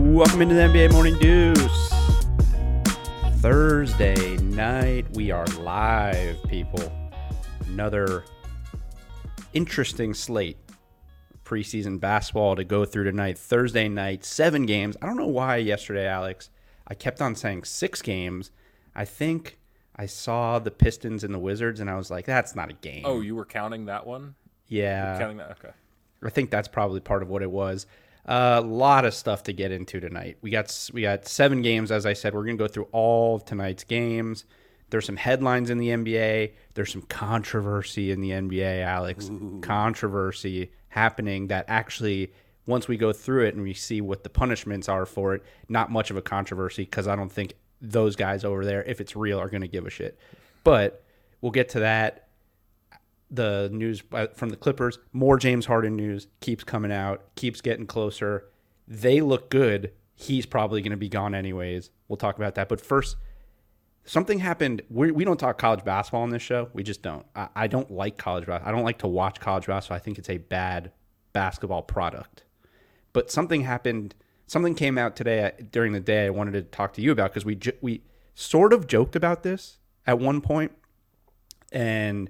Welcome into the NBA Morning Deuce. Thursday night, we are live, people. Another interesting slate preseason basketball to go through tonight. Thursday night, seven games. I don't know why yesterday, Alex, I kept on saying six games. I think I saw the Pistons and the Wizards, and I was like, that's not a game. Oh, you were counting that one? yeah. Counting that? Okay. I think that's probably part of what it was. A lot of stuff to get into tonight. We got we got seven games, as I said. We're going to go through all of tonight's games. There's some headlines in the NBA. There's some controversy in the NBA, Alex. Controversy happening that actually, once we go through it and we see what the punishments are for it, not much of a controversy because I don't think those guys over there, if it's real, are going to give a shit. But we'll get to that the news from the Clippers, more James Harden news keeps coming out, keeps getting closer. They look good. He's probably going to be gone anyways. We'll talk about that. But first, something happened. We, we don't talk college basketball on this show. We just don't. I, I don't like college basketball. I don't like to watch college basketball. I think it's a bad basketball product. But something happened. Something came out today uh, during the day. I wanted to talk to you about because we we sort of joked about this at one point, and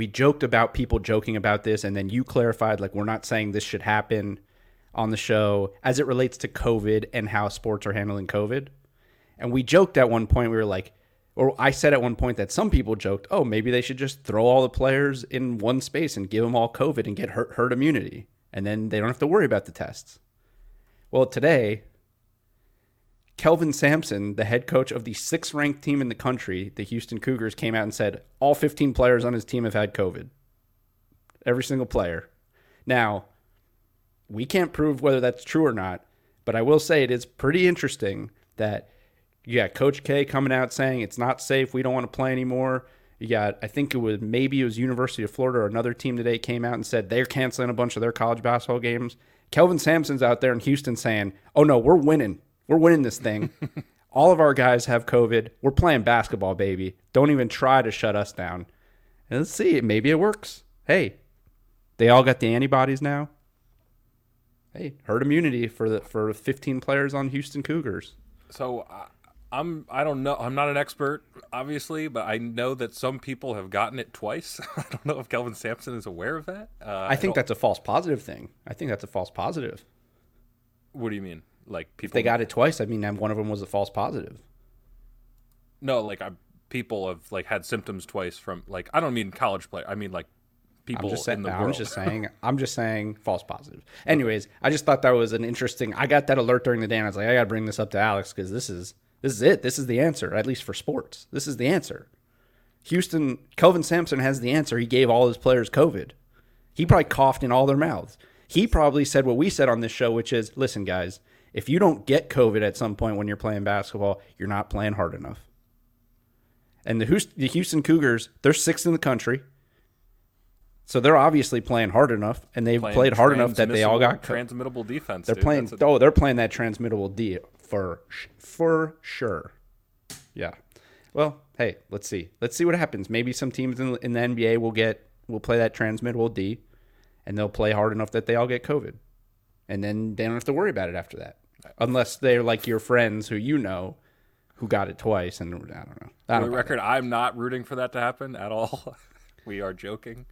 we joked about people joking about this, and then you clarified like we're not saying this should happen on the show as it relates to COVID and how sports are handling COVID. And we joked at one point, we were like, or I said at one point that some people joked, oh, maybe they should just throw all the players in one space and give them all COVID and get herd, immunity. And then they don't have to worry about the tests. Well, today, Kelvin Sampson, the head coach of the sixth ranked team in the country, the Houston Cougars, came out and said all 15 players on his team have had COVID. Every single player. Now, we can't prove whether that's true or not, but I will say it is pretty interesting that you got Coach K coming out saying it's not safe. We don't want to play anymore. You got, I think it was maybe it was University of Florida or another team today came out and said they're canceling a bunch of their college basketball games. Kelvin Sampson's out there in Houston saying, oh no, we're winning. We're winning this thing. All of our guys have COVID. We're playing basketball, baby. Don't even try to shut us down. And let's see. Maybe it works. Hey, they all got the antibodies now. Hey, herd immunity for the for 15 players on Houston Cougars. So uh, I'm I don't know I'm not an expert obviously, but I know that some people have gotten it twice. I don't know if Kelvin Sampson is aware of that. Uh, I think that's a false positive thing. I think that's a false positive. What do you mean? Like people They got it twice. I mean, one of them was a false positive. No, like I, people have like had symptoms twice from like I don't mean college play. I mean like people I'm just saying, in the I'm just saying. I'm just saying false positive. Anyways, I just thought that was an interesting. I got that alert during the day, and I was like, I got to bring this up to Alex because this is this is it. This is the answer, at least for sports. This is the answer. Houston, Kelvin Sampson has the answer. He gave all his players COVID. He probably coughed in all their mouths. He probably said what we said on this show, which is, listen, guys, if you don't get COVID at some point when you're playing basketball, you're not playing hard enough. And the Houston, the Houston Cougars, they're sixth in the country. So they're obviously playing hard enough, and they've Playing played hard enough that they all got. co- transmittable defense. they're dude. playing. A- oh, they're playing that transmittable D for for sure. Yeah. Well, hey, let's see. Let's see what happens. Maybe some teams in, in the NBA will get will play that transmittable D, and they'll play hard enough that they all get COVID, and then they don't have to worry about it after that, unless they're like your friends who you know, who got it twice, and I don't know. I For don't the know. record, I'm not rooting for that to happen at all. we are joking.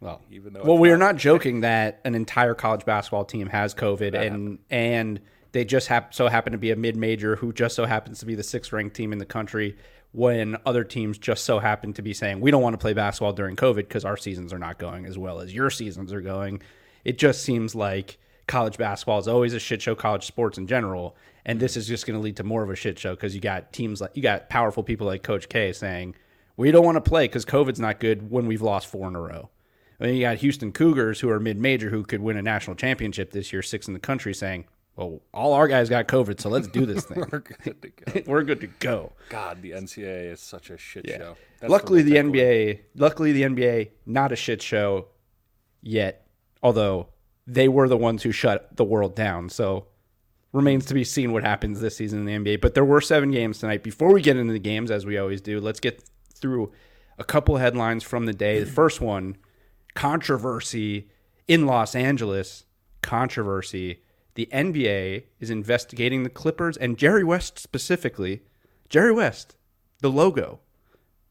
Well, even though well, we are not- joking that an entire college basketball team has COVID, and and they just hap- so happen to be a mid major who just so happens to be the sixth ranked team in the country. When other teams just so happen to be saying we don't want to play basketball during COVID because our seasons are not going as well as your seasons are going, it just seems like college basketball is always a shit show. College sports in general, and this is just going to lead to more of a shit show because you got teams like you got powerful people like Coach K saying we don't want to play because COVID's not good when we've lost four in a row. And you got Houston Cougars, who are mid-major, who could win a national championship this year, six in the country, saying, "Well, all our guys got COVID, so let's do this thing. We're good to go. We're good to go." God, the NCAA is such a shit show. That's luckily, the they NBA, luckily the NBA, not a shit show yet. Although they were the ones who shut the world down, so remains to be seen what happens this season in the NBA. But there were seven games tonight. Before we get into the games, as we always do, let's get through a couple headlines from the day. The first one controversy in Los Angeles. Controversy. the NBA is investigating the Clippers and Jerry West specifically. Jerry West, the logo,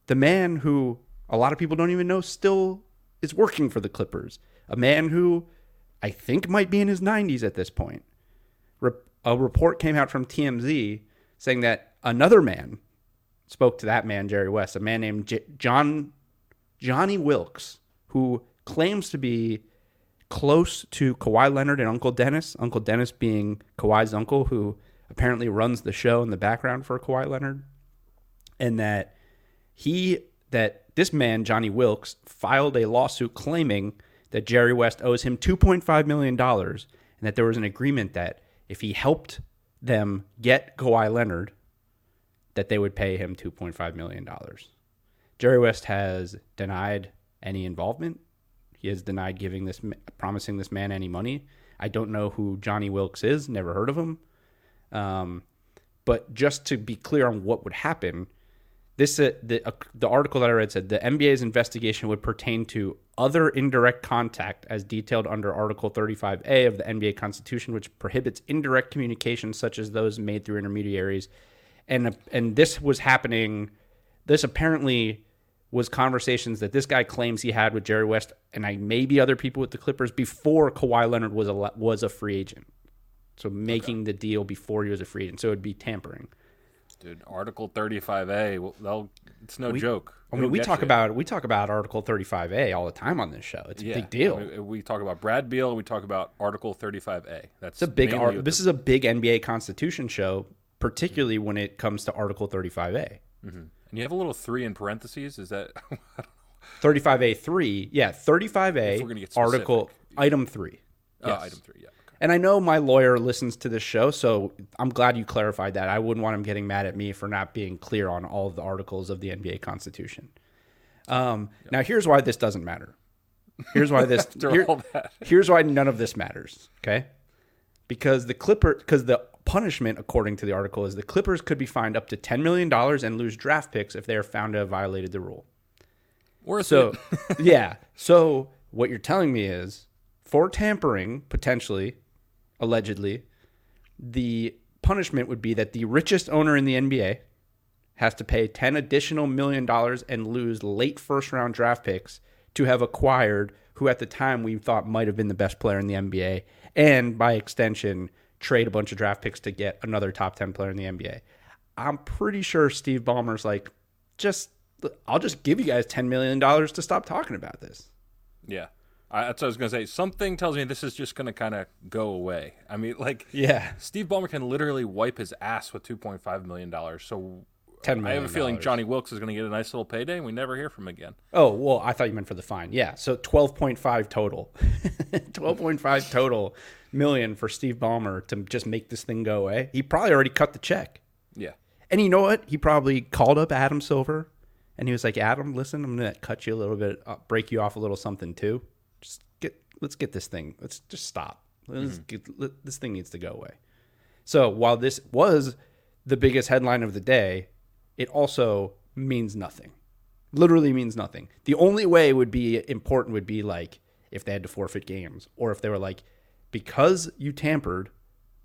the man who a lot of people don't even know still is working for the Clippers, a man who I think might be in his 90s at this point. Re- a report came out from TMZ saying that another man spoke to that man, Jerry West, a man named J- John Johnny Wilkes, who claims to be close to Kawhi Leonard and Uncle Dennis. Uncle Dennis being Kawhi's uncle, who apparently runs the show in the background for Kawhi Leonard, and that he that this man Johnny Wilkes filed a lawsuit claiming that Jerry West owes him 2.5 million dollars, and that there was an agreement that if he helped them get Kawhi Leonard, that they would pay him 2.5 million dollars. Jerry West has denied any involvement. He has denied giving this, promising this man any money. I don't know who Johnny Wilkes is. Never heard of him. Um, but just to be clear on what would happen, this uh, the uh, the article that I read said the NBA's investigation would pertain to other indirect contact as detailed under Article 35A of the NBA Constitution, which prohibits indirect communications such as those made through intermediaries, and and this was happening. This apparently was conversations that this guy claims he had with Jerry West and I maybe other people with the Clippers before Kawhi Leonard was a was a free agent. So making okay. the deal before he was a free agent. So it'd be tampering. Dude, Article 35A, well, it's no we, joke. I mean, we talk you. about we talk about Article 35A all the time on this show. It's yeah. a big deal. I mean, we talk about Brad Beal. We talk about Article 35A. That's it's a big. Ar- this the, is a big NBA Constitution show, particularly mm-hmm. when it comes to Article 35A. Mm-hmm. And you have a little three in parentheses. Is that 35A three? Yeah, 35A article item three. Uh, yes. Uh, item three. Yeah. And I know my lawyer listens to this show, so I'm glad you clarified that. I wouldn't want him getting mad at me for not being clear on all of the articles of the NBA Constitution. Um, yeah. Now, here's why this doesn't matter. Here's why this. here, here's why none of this matters. Okay, because the Clipper, because the punishment, according to the article, is the Clippers could be fined up to $10 million and lose draft picks if they are found to have violated the rule. Worth so, yeah. So, what you're telling me is for tampering, potentially, allegedly, the punishment would be that the richest owner in the NBA has to pay 10 additional million dollars and lose late first round draft picks to have acquired who at the time we thought might have been the best player in the NBA and by extension trade a bunch of draft picks to get another top 10 player in the NBA. I'm pretty sure Steve Ballmer's like, just, I'll just give you guys $10 million to stop talking about this. Yeah. I, that's what I was going to say. Something tells me this is just going to kind of go away. I mean, like, yeah, Steve Ballmer can literally wipe his ass with $2.5 million. So Ten million. I have a feeling Johnny Wilkes is going to get a nice little payday, and we never hear from him again. Oh well, I thought you meant for the fine. Yeah, so twelve point five total, twelve point five total million for Steve Ballmer to just make this thing go away. He probably already cut the check. Yeah, and you know what? He probably called up Adam Silver, and he was like, "Adam, listen, I'm going to cut you a little bit, uh, break you off a little something too. Let's get this thing. Let's just stop. Let's mm-hmm. get, let, this thing needs to go away." So while this was the biggest headline of the day it also means nothing. Literally means nothing. The only way would be important would be like if they had to forfeit games or if they were like, because you tampered,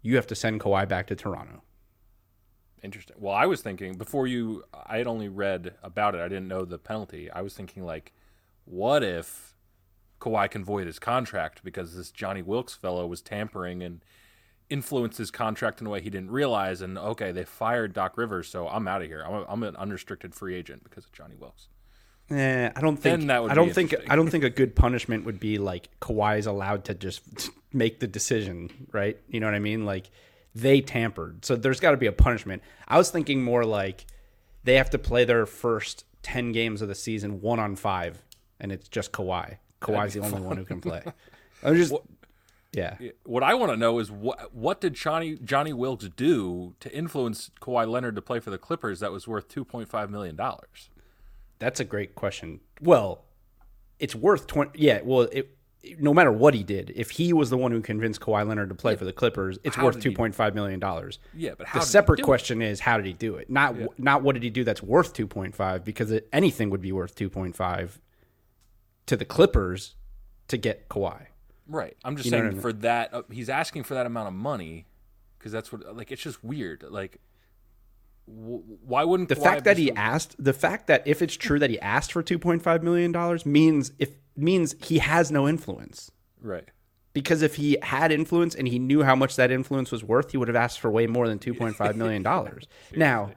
you have to send Kawhi back to Toronto. Interesting. Well, I was thinking before you, I had only read about it. I didn't know the penalty. I was thinking like, what if Kawhi can void his contract because this Johnny Wilkes fellow was tampering and influenced his contract in a way he didn't realize. And okay, they fired Doc Rivers, so I'm out of here. I'm, a, I'm an unrestricted free agent because of Johnny Wilkes. Yeah, I don't think that would I don't think I don't think a good punishment would be like Kawhi is allowed to just make the decision, right? You know what I mean? Like they tampered, so there's got to be a punishment. I was thinking more like they have to play their first ten games of the season one on five, and it's just Kawhi. Kawhi's the only one who can play. I'm just yeah. What I want to know is what what did Johnny Johnny Wilkes do to influence Kawhi Leonard to play for the Clippers that was worth two point five million dollars? That's a great question. Well, it's worth twenty. Yeah. Well, it, no matter what he did, if he was the one who convinced Kawhi Leonard to play yeah. for the Clippers, it's how worth two point five million dollars. Yeah, but the separate question it? is how did he do it? Not yeah. not what did he do that's worth two point five because it, anything would be worth two point five to the Clippers to get Kawhi. Right. I'm just You saying I mean? for that uh, he's asking for that amount of money because that's what like it's just weird. Like w- why wouldn't The Kawhi fact that he asked, the fact that if it's true that he asked for 2.5 million dollars means if means he has no influence. right Because if he had influence and he knew how much that influence was worth, he would have asked for way more than 2.5 million dollars. now,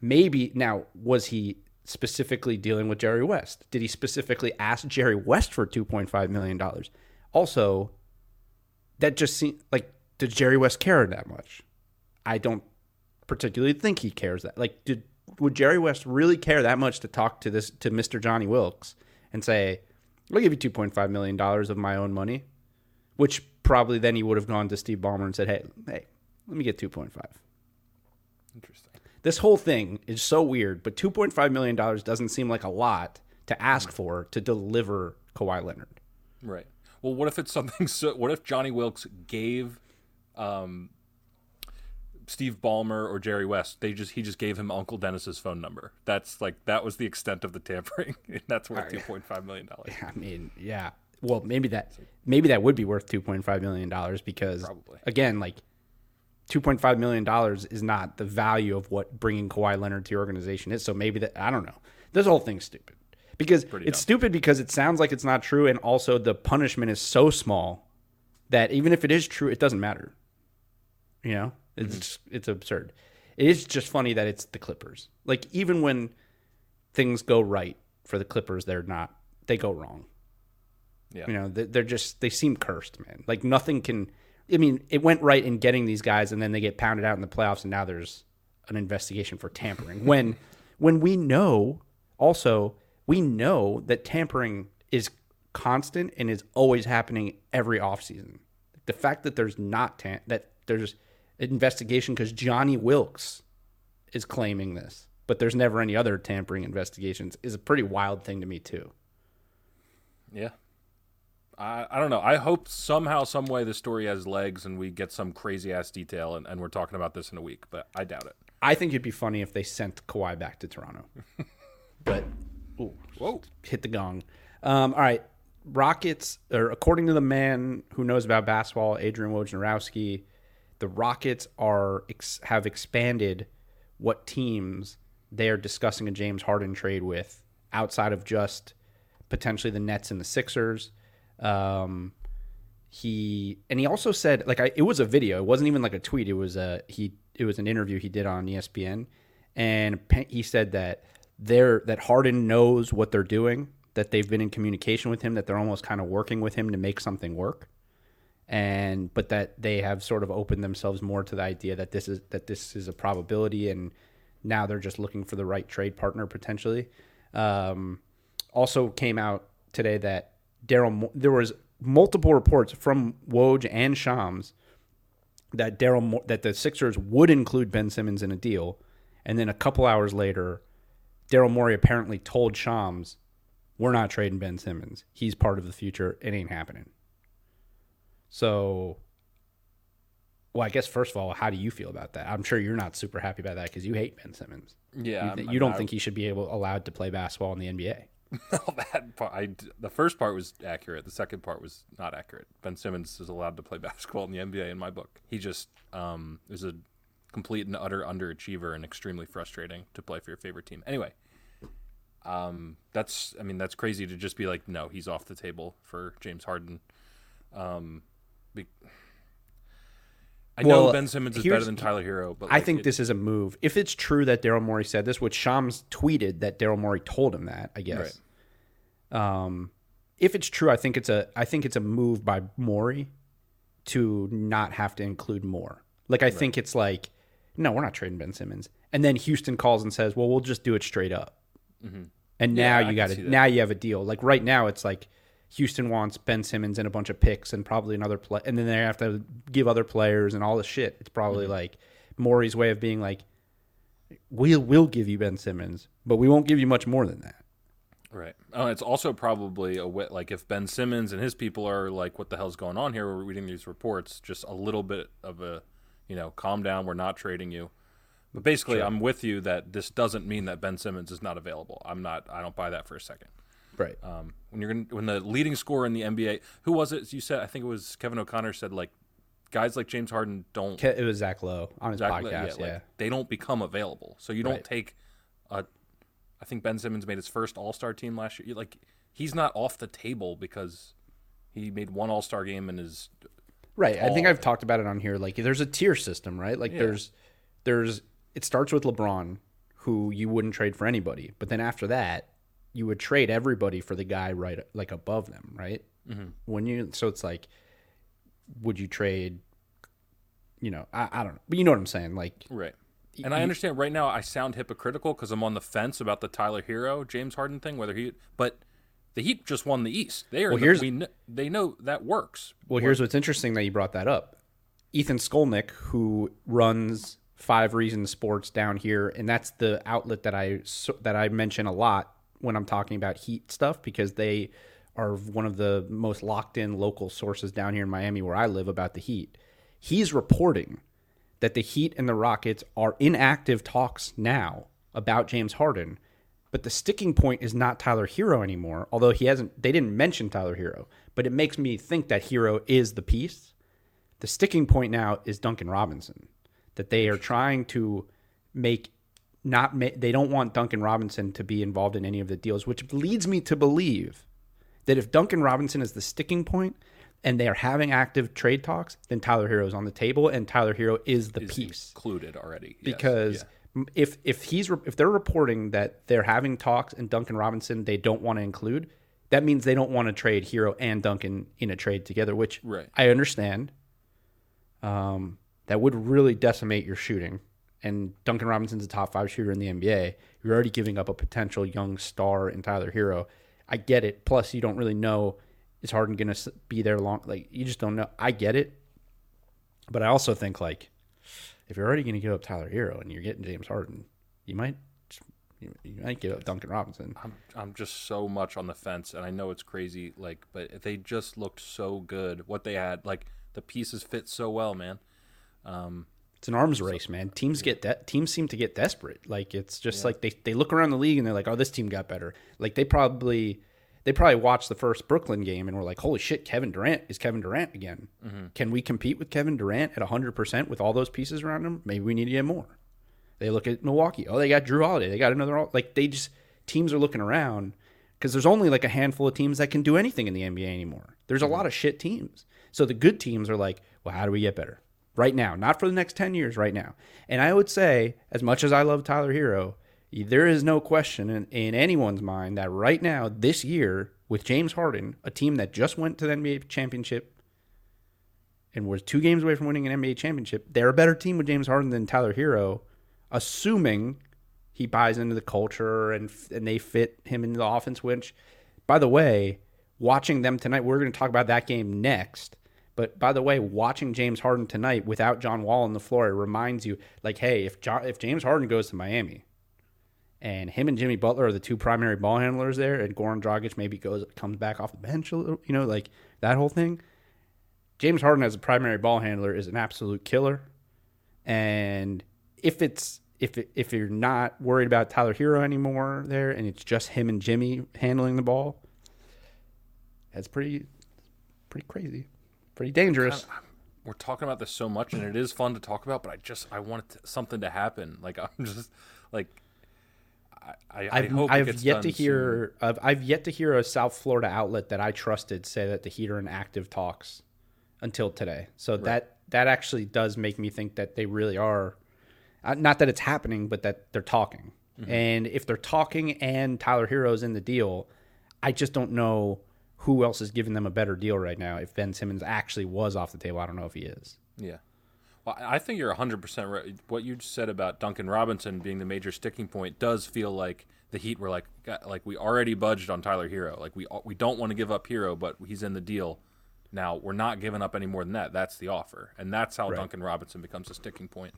maybe now was he specifically dealing with Jerry West? Did he specifically ask Jerry West for 2.5 million dollars? Also, that just seemed like did Jerry West care that much? I don't particularly think he cares that. Like, did would Jerry West really care that much to talk to this to Mr. Johnny Wilkes and say, "I'll give you 2.5 million dollars of my own money," which probably then he would have gone to Steve Ballmer and said, "Hey, hey, let me get 2.5." interesting This whole thing is so weird, but 2.5 million dollars doesn't seem like a lot to ask for to deliver Kawhi Leonard. right well what if it's something so what if Johnny Wilkes gave um Steve Ballmer or Jerry West they just he just gave him Uncle Dennis's phone number that's like that was the extent of the tampering and that's worth 2.5 million dollars Yeah, I mean, yeah. Well, maybe that maybe that would be worth 2.5 million dollars because Probably. again, like 2.5 million dollars is not the value of what bringing Kawhi Leonard to your organization is. So maybe that I don't know. This whole thing's stupid because it's stupid because it sounds like it's not true, and also the punishment is so small that even if it is true, it doesn't matter. You know, mm-hmm. it's it's absurd. It is just funny that it's the Clippers. Like even when things go right for the Clippers, they're not. They go wrong. Yeah. You know, they're just they seem cursed, man. Like nothing can. I mean, it went right in getting these guys, and then they get pounded out in the playoffs, and now there's an investigation for tampering. when when we know also we know that tampering is constant and is always happening every offseason. The fact that there's not tam- that there's investigation because Johnny Wilkes is claiming this, but there's never any other tampering investigations is a pretty wild thing to me too. Yeah. I, I don't know. I hope somehow, some way, the story has legs and we get some crazy ass detail, and, and we're talking about this in a week. But I doubt it. I think it'd be funny if they sent Kawhi back to Toronto. but ooh, Whoa. hit the gong. Um, all right, Rockets, or according to the man who knows about basketball, Adrian Wojnarowski, the Rockets are ex- have expanded what teams they are discussing a James Harden trade with outside of just potentially the Nets and the Sixers. Um, he and he also said like I, it was a video. It wasn't even like a tweet. It was a he. It was an interview he did on ESPN, and he said that they're that Harden knows what they're doing. That they've been in communication with him. That they're almost kind of working with him to make something work. And but that they have sort of opened themselves more to the idea that this is that this is a probability, and now they're just looking for the right trade partner potentially. Um, also came out today that Daryl. There was multiple reports from Woj and Shams that Daryl that the Sixers would include Ben Simmons in a deal, and then a couple hours later, Daryl Morey apparently told Shams, "We're not trading Ben Simmons. He's part of the future. It ain't happening." So, well, I guess first of all, how do you feel about that? I'm sure you're not super happy about that because you hate Ben Simmons. Yeah. You, th- you don't think he should be able allowed to play basketball in the NBA. That part, I, the first part was accurate. The second part was not accurate. Ben Simmons is allowed to play basketball in the NBA in my book. He just um, is a complete and utter underachiever and extremely frustrating to play for your favorite team. Anyway, um, that's I mean that's crazy to just be like, no, he's off the table for James Harden. Um, be, I know Well, Ben Simmons is better than Tyler Herro, but I think it- this is a move. If it's true that Daryl Morey said this, which Shams tweeted that Daryl Morey told him that, I guess. Um, if it's true, I think it's a I think it's a move by Morey to not have to include more. Like I think it's like, no, we're not trading Ben Simmons. And then Houston calls and says, well, we'll just do it straight up. And now Yeah, you got that. now you have a deal. Like right now, it's like Houston wants Ben Simmons and a bunch of picks and probably another play, and then they have to give other players and all this shit. It's probably Mm-hmm. like Morey's way of being like, we'll we'll give you Ben Simmons, but we won't give you much more than that. Right. Oh, it's also probably a wit like if Ben Simmons and his people are like, "What the hell's going on here?" We're reading these reports. Just a little bit of a, you know, calm down. We're not trading you. But basically, I'm with you that this doesn't mean that Ben Simmons is not available. I'm not. I don't buy that for a second. Right. Um, when you're gonna, when the leading scorer in the NBA, who was it? You said I think it was Kevin O'Connor said like guys like James Harden don't Ke- It was Zach Lowe on his exactly podcast. Yeah. like, they don't become available. So you don't Right. take a. I think Ben Simmons made his first All Star team last year. Like he's not off the table because he made one All Star game and is Right. I think. I've talked about it on here. Like there's a tier system, right? Like Yeah. there's there's it starts with LeBron, who you wouldn't trade for anybody. But then after that, you would trade everybody for the guy right like above them, right? Mm-hmm. When you so it's like, would you trade? You know, I, I don't know, but you know what I'm saying. Like, Right. And I understand right now I sound hypocritical because I'm on the fence about the Tyler Herro James Harden thing, whether he, but the Heat just won the East. They are, Well, the- here's- we, kn- they know that works. Well, here's what's interesting that you brought that up. Ethan Skolnick, who runs Five Reasons Sports down here, and that's the outlet that I so- that I mention a lot when I'm talking about Heat stuff because they are one of the most locked in local sources down here in Miami where I live about the Heat. He's reporting that the Heat and the Rockets are in active talks now about James Harden, but the sticking point is not Tyler Herro anymore. Although he hasn't, they didn't mention Tyler Herro, but it makes me think that Herro is the piece. The sticking point now is Duncan Robinson, that they are trying to make not ma- they don't want Duncan Robinson to be involved in any of the deals, which leads me to believe that if Duncan Robinson is the sticking point and they are having active trade talks, then Tyler Herro is on the table and Tyler Herro is the piece Included already. Yes. because Yeah. if if he's if they're reporting that they're having talks and Duncan Robinson they don't want to include, that means they don't want to trade Herro and Duncan in a trade together, which Right. I understand. Um, that would really decimate your shooting. And Duncan Robinson's a top five shooter in the NBA. You're already giving up a potential young star in Tyler Herro. I get it. Plus, you don't really know is Harden going to be there long. Like you just don't know. I get it, but I also think like if you're already going to give up Tyler Herro and you're getting James Harden, you might you, might give up Duncan Robinson. I'm I'm just so much on the fence, and I know it's crazy. Like, but they just looked so good. What they had, like the pieces fit so well, man. Um, It's an arms race, man. Teams get de- teams seem to get desperate. Like it's just like they, they look around the league and they're like, oh, this team got better. Like they probably they probably watched the first Brooklyn game and were like, holy shit, Kevin Durant is Kevin Durant again. Mm-hmm. Can we compete with Kevin Durant at hundred percent with all those pieces around him? Maybe we need to get more. They look at Milwaukee. Oh, they got Jrue Holiday. They got another. Like they just teams are looking around because there's only like a handful of teams that can do anything in the NBA anymore. There's a mm-hmm. lot of shit teams. So the good teams are like, well, how do we get better right now? Not for the next ten years, right now. And I would say, as much as I love Tyler Herro, there is no question in, in anyone's mind that right now, this year, with James Harden, a team that just went to the NBA championship and was two games away from winning an NBA championship, they're a better team with James Harden than Tyler Herro, assuming he buys into the culture and and they fit him into the offense. Which, by the way, watching them tonight, we're going to talk about that game next. But by the way, watching James Harden tonight without John Wall on the floor reminds you, like, hey, if if James Harden goes to Miami, and him and Jimmy Butler are the two primary ball handlers there, and Goran Dragic maybe goes comes back off the bench a little, you know, like that whole thing. James Harden as a primary ball handler is an absolute killer, and if it's if if you're not worried about Tyler Herro anymore there, and it's just him and Jimmy handling the ball, that's pretty pretty crazy, pretty dangerous. we're talking about this so much, and it is fun to talk about. But I just I want something to happen. Like I'm just like I I, I I've, hope I've yet to hear I've, I've yet to hear a South Florida outlet that I trusted say that the Heat are in active talks until today. So that that actually does make me think that they really are. Uh, not that it's happening, but that they're talking. Mm-hmm. And if they're talking and Tyler Herro's in the deal, I just don't know who else is giving them a better deal right now. If Ben Simmons actually was off the table, I don't know if he is. Yeah. Well, I think you're 100% right. What you said about Duncan Robinson being the major sticking point does feel like the Heat were like, like we already budged on Tyler Herro. Like we we don't want to give up Herro, but he's in the deal. Now we're not giving up any more than that. That's the offer, and that's how Duncan Robinson becomes a sticking point.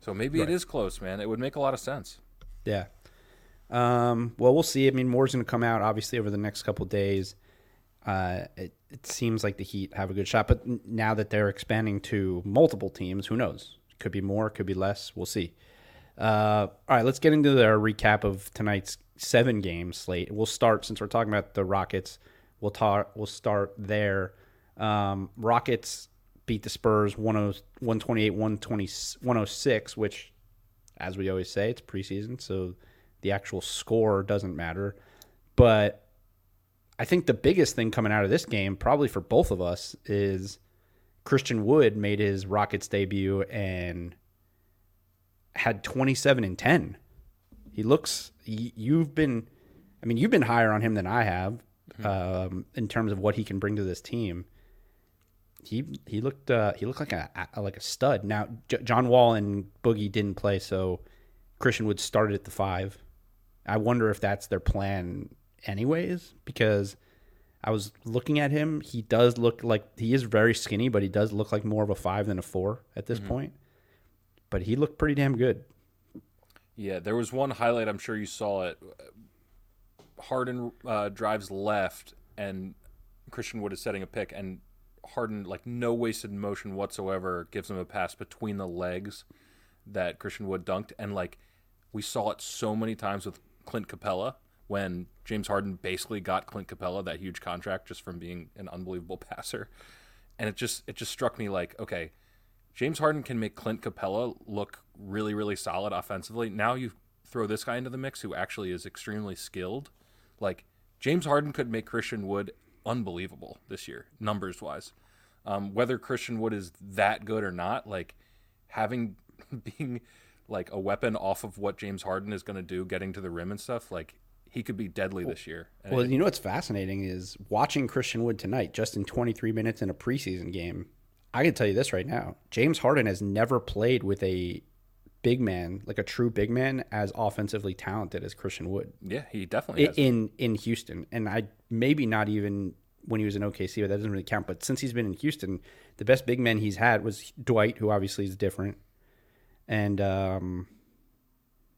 So maybe it is close, man. It would make a lot of sense. Yeah. Um, well, we'll see. I mean, more's going to come out obviously over the next couple days. Uh, it, it seems like the Heat have a good shot, but now that they're expanding to multiple teams, who knows? Could be more, could be less. We'll see. Uh, all right, let's get into the recap of tonight's seven game slate. We'll start since we're talking about the Rockets. We'll talk. We'll start there. Um, Rockets beat the Spurs 128 106, which, as we always say, it's preseason, so the actual score doesn't matter. But I think the biggest thing coming out of this game, probably for both of us, is Christian Wood made his Rockets debut and had 27 and 10. He looks, you've been, I mean, you've been higher on him than I have um, in terms of what he can bring to this team. He he looked uh, he looked like a, a like a stud. Now J- John Wall and Boogie didn't play, so Christian Wood started at the five. I wonder if that's their plan, anyways, because I was looking at him. He does look like he is very skinny, but he does look like more of a five than a four at this Mm-hmm. point. But he looked pretty damn good. Yeah, there was one highlight. I'm sure you saw it. Harden uh, drives left, and Christian Wood is setting a pick, and Harden, like no wasted motion whatsoever, gives him a pass between the legs that Christian Wood dunked, and like we saw it so many times with Clint Capela when James Harden basically got Clint Capela that huge contract just from being an unbelievable passer, and it just it just struck me like okay. James Harden can make Clint Capela look really, really solid offensively. Now you throw this guy into the mix who actually is extremely skilled. Like James Harden could make Christian Wood unbelievable this year, numbers wise. Um, whether Christian Wood is that good or not, like having being like a weapon off of what James Harden is going to do, getting to the rim and stuff, like he could be deadly this year. And Well, you know what's fascinating is watching Christian Wood tonight, just in 23 minutes in a preseason game. I can tell you this right now: James Harden has never played with a big man, like a true big man, as offensively talented as Christian Wood yeah, he definitely i- has. in in Houston. And I maybe not even when he was in OKC, but that doesn't really count. But since he's been in Houston, the best big man he's had was Dwight, who obviously is different. And um,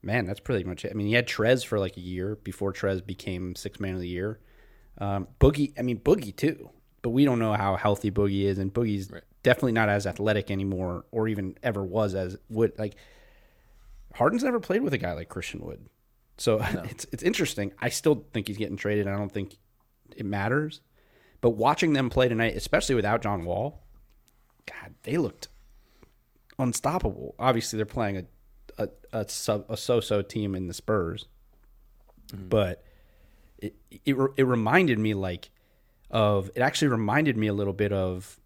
man, that's pretty much it. I mean, he had Trez for like a year before Trez became six man of the year. Um, Boogie, I mean Boogie too, but we don't know how healthy Boogie is, and Boogie's Right. definitely not as athletic anymore, or even ever was as Wood. Like Harden's never played with a guy like Christian Wood, so it's it's interesting. I still think he's getting traded. I don't think it matters, but watching them play tonight, especially without John Wall, God, they looked unstoppable. Obviously, they're playing a a a, sub, a so-so team in the Spurs, but it, it it reminded me like of it actually reminded me a little bit of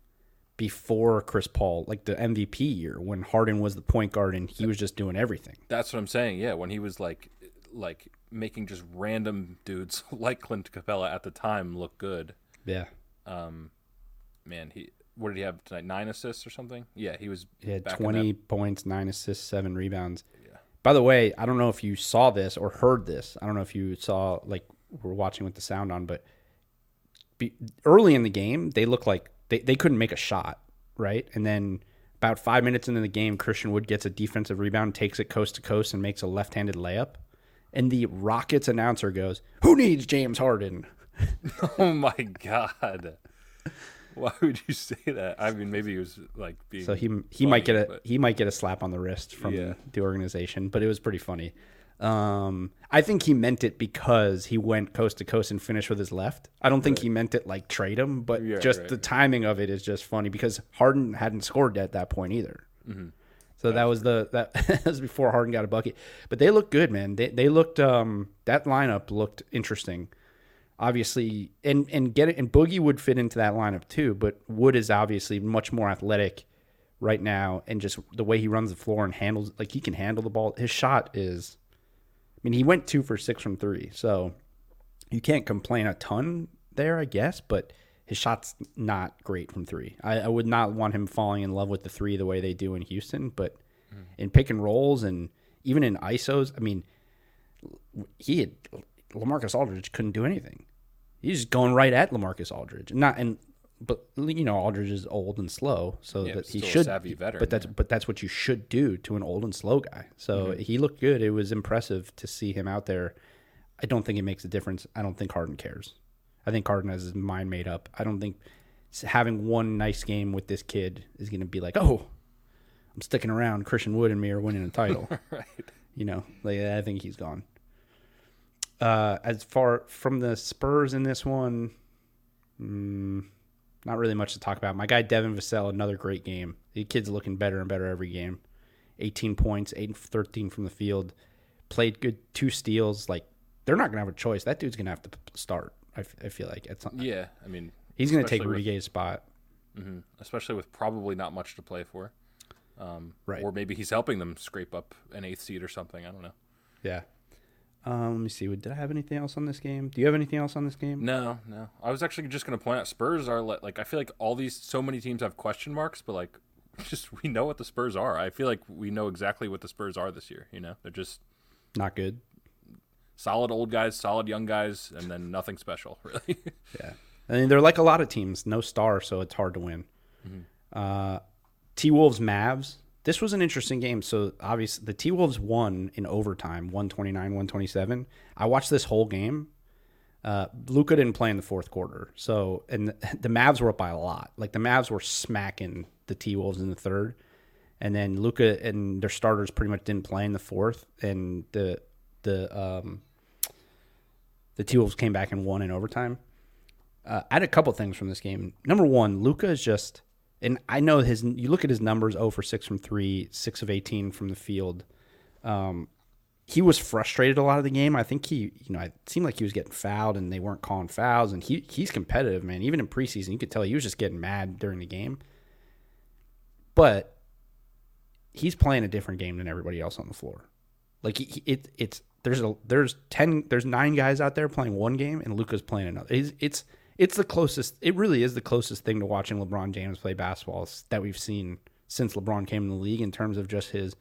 before Chris Paul, like the MVP year when Harden was the point guard and he was just doing everything. That's what I'm saying. Yeah, when he was like, like making just random dudes like Clint Capela at the time look good. Yeah, Um, man, he what did he have tonight? Nine assists or something? Yeah, he was. he had twenty points, nine assists, seven rebounds. Yeah. By the way, I don't know if you saw this or heard this. I don't know if you saw like we're watching with the sound on, but be, early in the game, they looked like they, they couldn't make a shot, right? And then about five minutes into the game, Christian Wood gets a defensive rebound, takes it coast to coast, and makes a left-handed layup. And the Rockets announcer goes, "Who needs James Harden?" Oh my god! Why would you say that? I mean, maybe he was like being. So he he might get a but- he might get a slap on the wrist from Yeah. the organization, but it was pretty funny. Um, I think he meant it because he went coast to coast and finished with his left. I don't think he meant it like trade him, but Yeah, just right. the timing of it is just funny because Harden hadn't scored at that point either. Mm-hmm. So that was the that, that was before Harden got a bucket. But they looked good, man. They they looked um that lineup looked interesting. Obviously, and and get it and Boogie would fit into that lineup too, but Wood is obviously much more athletic right now and just the way he runs the floor and handles like he can handle the ball. His shot is I mean, he went 2 for 6 from 3. So you can't complain a ton there, I guess, but his shot's not great from three. I, I would not want him falling in love with the three the way they do in Houston, but mm. in pick and rolls and even in ISOs, I mean, he had Lamarcus Aldridge couldn't do anything. He's just going right at Lamarcus Aldridge, not and but you know Aldridge is old and slow, so Yeah, that he should. savvy veteran, but that's yeah. but that's what you should do to an old and slow guy. So Mm-hmm. he looked good. It was impressive to see him out there. I don't think it makes a difference. I don't think Harden cares. I think Harden has his mind made up. I don't think having one nice game with this kid is going to be like, oh, I'm sticking around. Christian Wood and me are winning a title. right. You know, like I think he's gone. Uh, as far from the Spurs in this one, mm, not really much to talk about. My guy Devin Vassell, another great game. The kid's looking better and better every game. 18 points, 8 and 13 from the field. Played good, two steals. Like they're not gonna have a choice. That dude's gonna have to start. I, f- I feel like at some, Yeah, I mean, he's gonna take especially Rudy Gay's spot. mhm, especially with probably not much to play for. Um, Right. Or maybe he's helping them scrape up an eighth seed or something. I don't know. Yeah. Um, let me see. Did I have anything else on this game? Do you have anything else on this game? No, no. I was actually just going to point out Spurs are li- like I feel like all these so many teams have question marks, but like just we know what the Spurs are. I feel like we know exactly what the Spurs are this year. You know, they're just Not good. solid old guys, solid young guys, and then nothing special really. Yeah. I mean, they're like a lot of teams, no star, so it's hard to win. Uh, T Wolves Mavs. This was an interesting game. So obviously, the T Wolves won in overtime, one twenty nine, one twenty seven. I watched this whole game. Uh, Luka didn't play in the fourth quarter, so and the, the Mavs were up by a lot. Like the Mavs were smacking the T Wolves in the third, and then Luka and their starters pretty much didn't play in the fourth, and the the um, the T Wolves came back and won in overtime. Uh, I had a couple things from this game. Number one, Luka is just, and I know his. You look at his numbers: zero for six from three, six of eighteen from the field. Um, he was frustrated a lot of the game. I think he, you know, it seemed like he was getting fouled and they weren't calling fouls. And he he's competitive, man. Even in preseason, you could tell he was just getting mad during the game. But he's playing a different game than everybody else on the floor. Like he, he- it, it's there's a there's ten there's nine guys out there playing one game and Luka's playing another. It's it's it's the closest. It really is the closest thing to watching LeBron James play basketball that we've seen since LeBron came in the league in terms of just his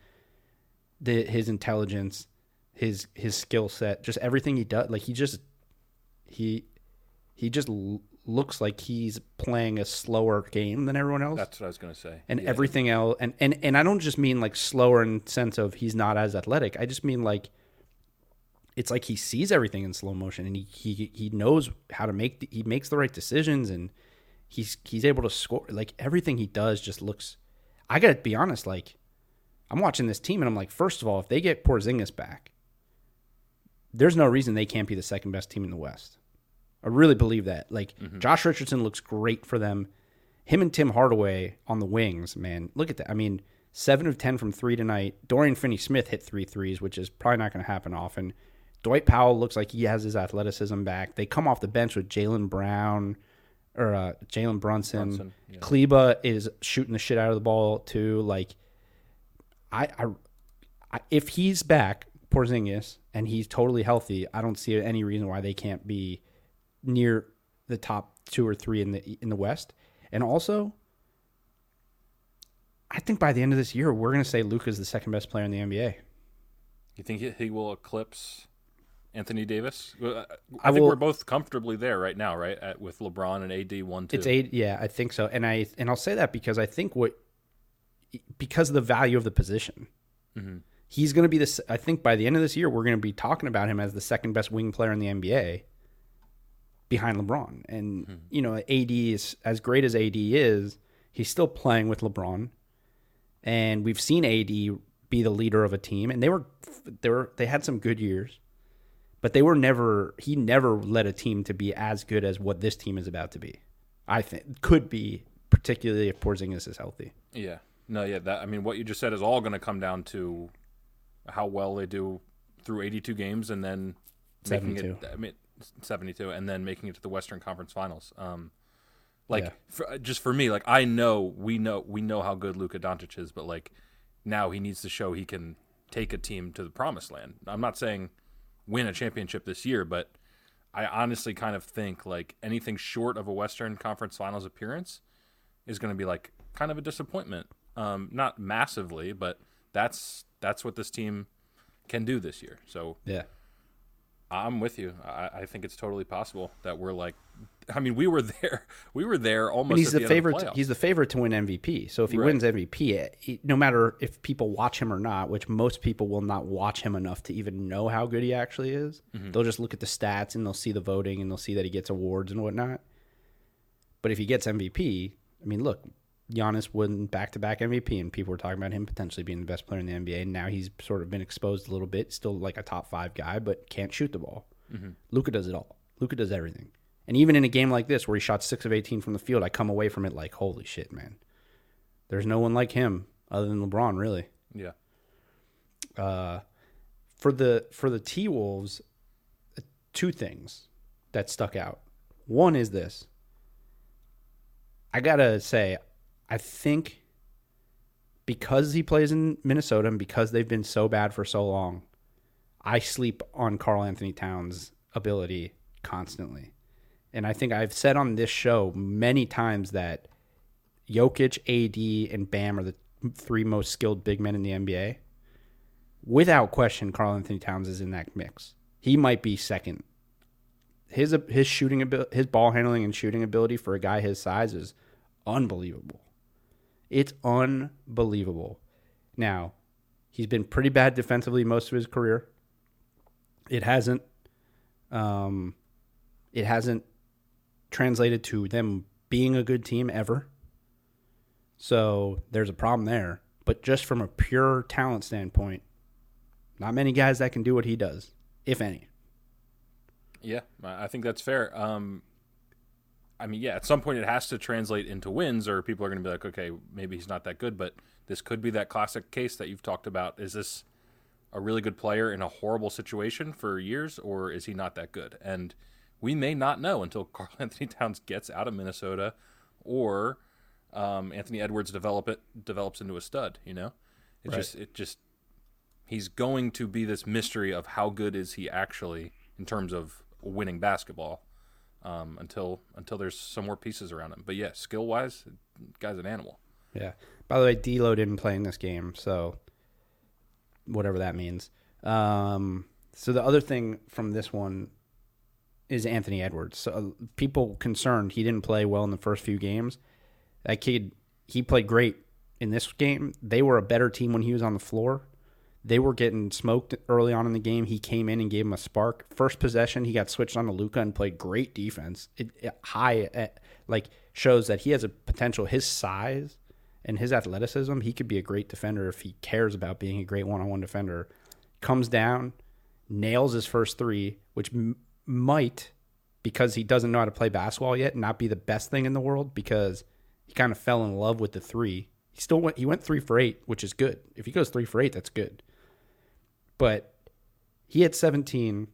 the his intelligence, his his skill set, just everything he does. Like he just he he just l- looks like he's playing a slower game than everyone else That's what I was going to say. and Yeah. everything else and, and and I don't just mean like slower in sense of he's not as athletic. I just mean like it's like he sees everything in slow motion and he he, he knows how to make the, he makes the right decisions and he's he's able to score like everything he does just looks I got to be honest like I'm watching this team and I'm like first of all if they get Porzingis back there's no reason they can't be the second best team in the West. I really believe that. Like mm-hmm. Josh Richardson looks great for them him and Tim Hardaway on the wings, man. Look at that. I mean, seven of ten from three tonight. Dorian Finney Smith hit three threes, which is probably not going to happen often. Dwight Powell looks like he has his athleticism back. They come off the bench with Jalen Brown or uh, Jalen Brunson. Brunson, yeah. Kleber is shooting the shit out of the ball too. Like, I, I, I if he's back, Porzingis, and he's totally healthy, I don't see any reason why they can't be near the top two or three in the in the West. And also, I think by the end of this year, we're going to say Luka's the second best player in the NBA. You think he, he will eclipse Anthony Davis? I, I think will- we're both comfortably there right now, right? At, with LeBron and AD one two. It's eight, yeah, I think so. And I and I'll say that because I think what because of the value of the position, Mhm. he's going to be this. I think by the end of this year, we're going to be talking about him as the second best wing player in the NBA, behind LeBron. And you know, AD is as great as AD is, he's still playing with LeBron, and we've seen AD be the leader of a team, and they were they were they had some good years. But they were never. He never led a team to be as good as what this team is about to be. I think could be, particularly if Porzingis is healthy. Yeah. No, yeah. That I mean, what you just said is all going to come down to how well they do through 82 games, and then making 72. it. I mean, 72, and then making it to the Western Conference Finals. Um, like Yeah. for, just for me, like I know we know we know how good Luka Doncic is, but like now he needs to show he can take a team to the promised land. I'm not saying win a championship this year, but I honestly kind of think like anything short of a Western Conference Finals appearance is going to be like kind of a disappointment. Um, not massively, but that's that's what this team can do this year. So Yeah. I'm with you. I, I think it's totally possible that we're like, I mean, we were there. We were there almost. And he's the, the, favorite. The he's the favorite to win MVP. So if he Right. wins MVP, he- no matter if people watch him or not, which most people will not watch him enough to even know how good he actually is, Mm-hmm. they'll just look at the stats and they'll see the voting and they'll see that he gets awards and whatnot. But if he gets MVP, I mean, look, Giannis won back to back MVP, and people were talking about him potentially being the best player in the NBA. Now he's sort of been exposed a little bit, still like a top five guy, but can't shoot the ball. mm Luka does it all. Luka does everything. And even in a game like this where he shot six of 18 from the field, I come away from it like, holy shit, man. There's no one like him other than LeBron, really. Yeah. Uh, for the for the T Wolves, uh, two things that stuck out. One is this. I gotta say, I think because he plays in Minnesota and because they've been so bad for so long, I sleep on Karl Anthony Towns' ability constantly. And I think I've said on this show many times that Jokic, AD, and Bam are the three most skilled big men in the NBA. Without question, Karl Anthony Towns is in that mix. He might be second. His his shooting ability, his ball handling and shooting ability for a guy his size is unbelievable. It's unbelievable. Now, he's been pretty bad defensively most of his career. It hasn't um it hasn't translated to them being a good team ever. So there's a problem there. But just from a pure talent standpoint, not many guys that can do what he does, if any. Yeah, I think that's fair. Um, I mean, yeah, at some point it has to translate into wins, or people are going to be like, okay, maybe he's not that good. But this could be that classic case that you've talked about. Is this a really good player in a horrible situation for years, or is he not that good? And we may not know until Karl Anthony Towns gets out of Minnesota, or um, Anthony Edwards develop it develops into a stud. You know, it right. just it just he's going to be this mystery of how good is he actually in terms of winning basketball um, until until there's some more pieces around him. But yeah, skill wise, guy's an animal. Yeah. By the way, D'Lo didn't play in this game, so whatever that means. Um, so the other thing from this one is Anthony Edwards. So uh, people concerned he didn't play well in the first few games. That kid, he played great in this game. They were a better team when he was on the floor. They were getting smoked early on in the game. He came in and gave him a spark. First possession, he got switched on to Luka and played great defense. It, it high, at, eh, like shows that he has a potential. His size and his athleticism, he could be a great defender if he cares about being a great one-on-one defender. Comes down, nails his first three, which m- might, because he doesn't know how to play basketball yet, not be the best thing in the world because he kind of fell in love with the three. He still went. He went three for eight, which is good. If he goes three for eight, that's good but he had 17.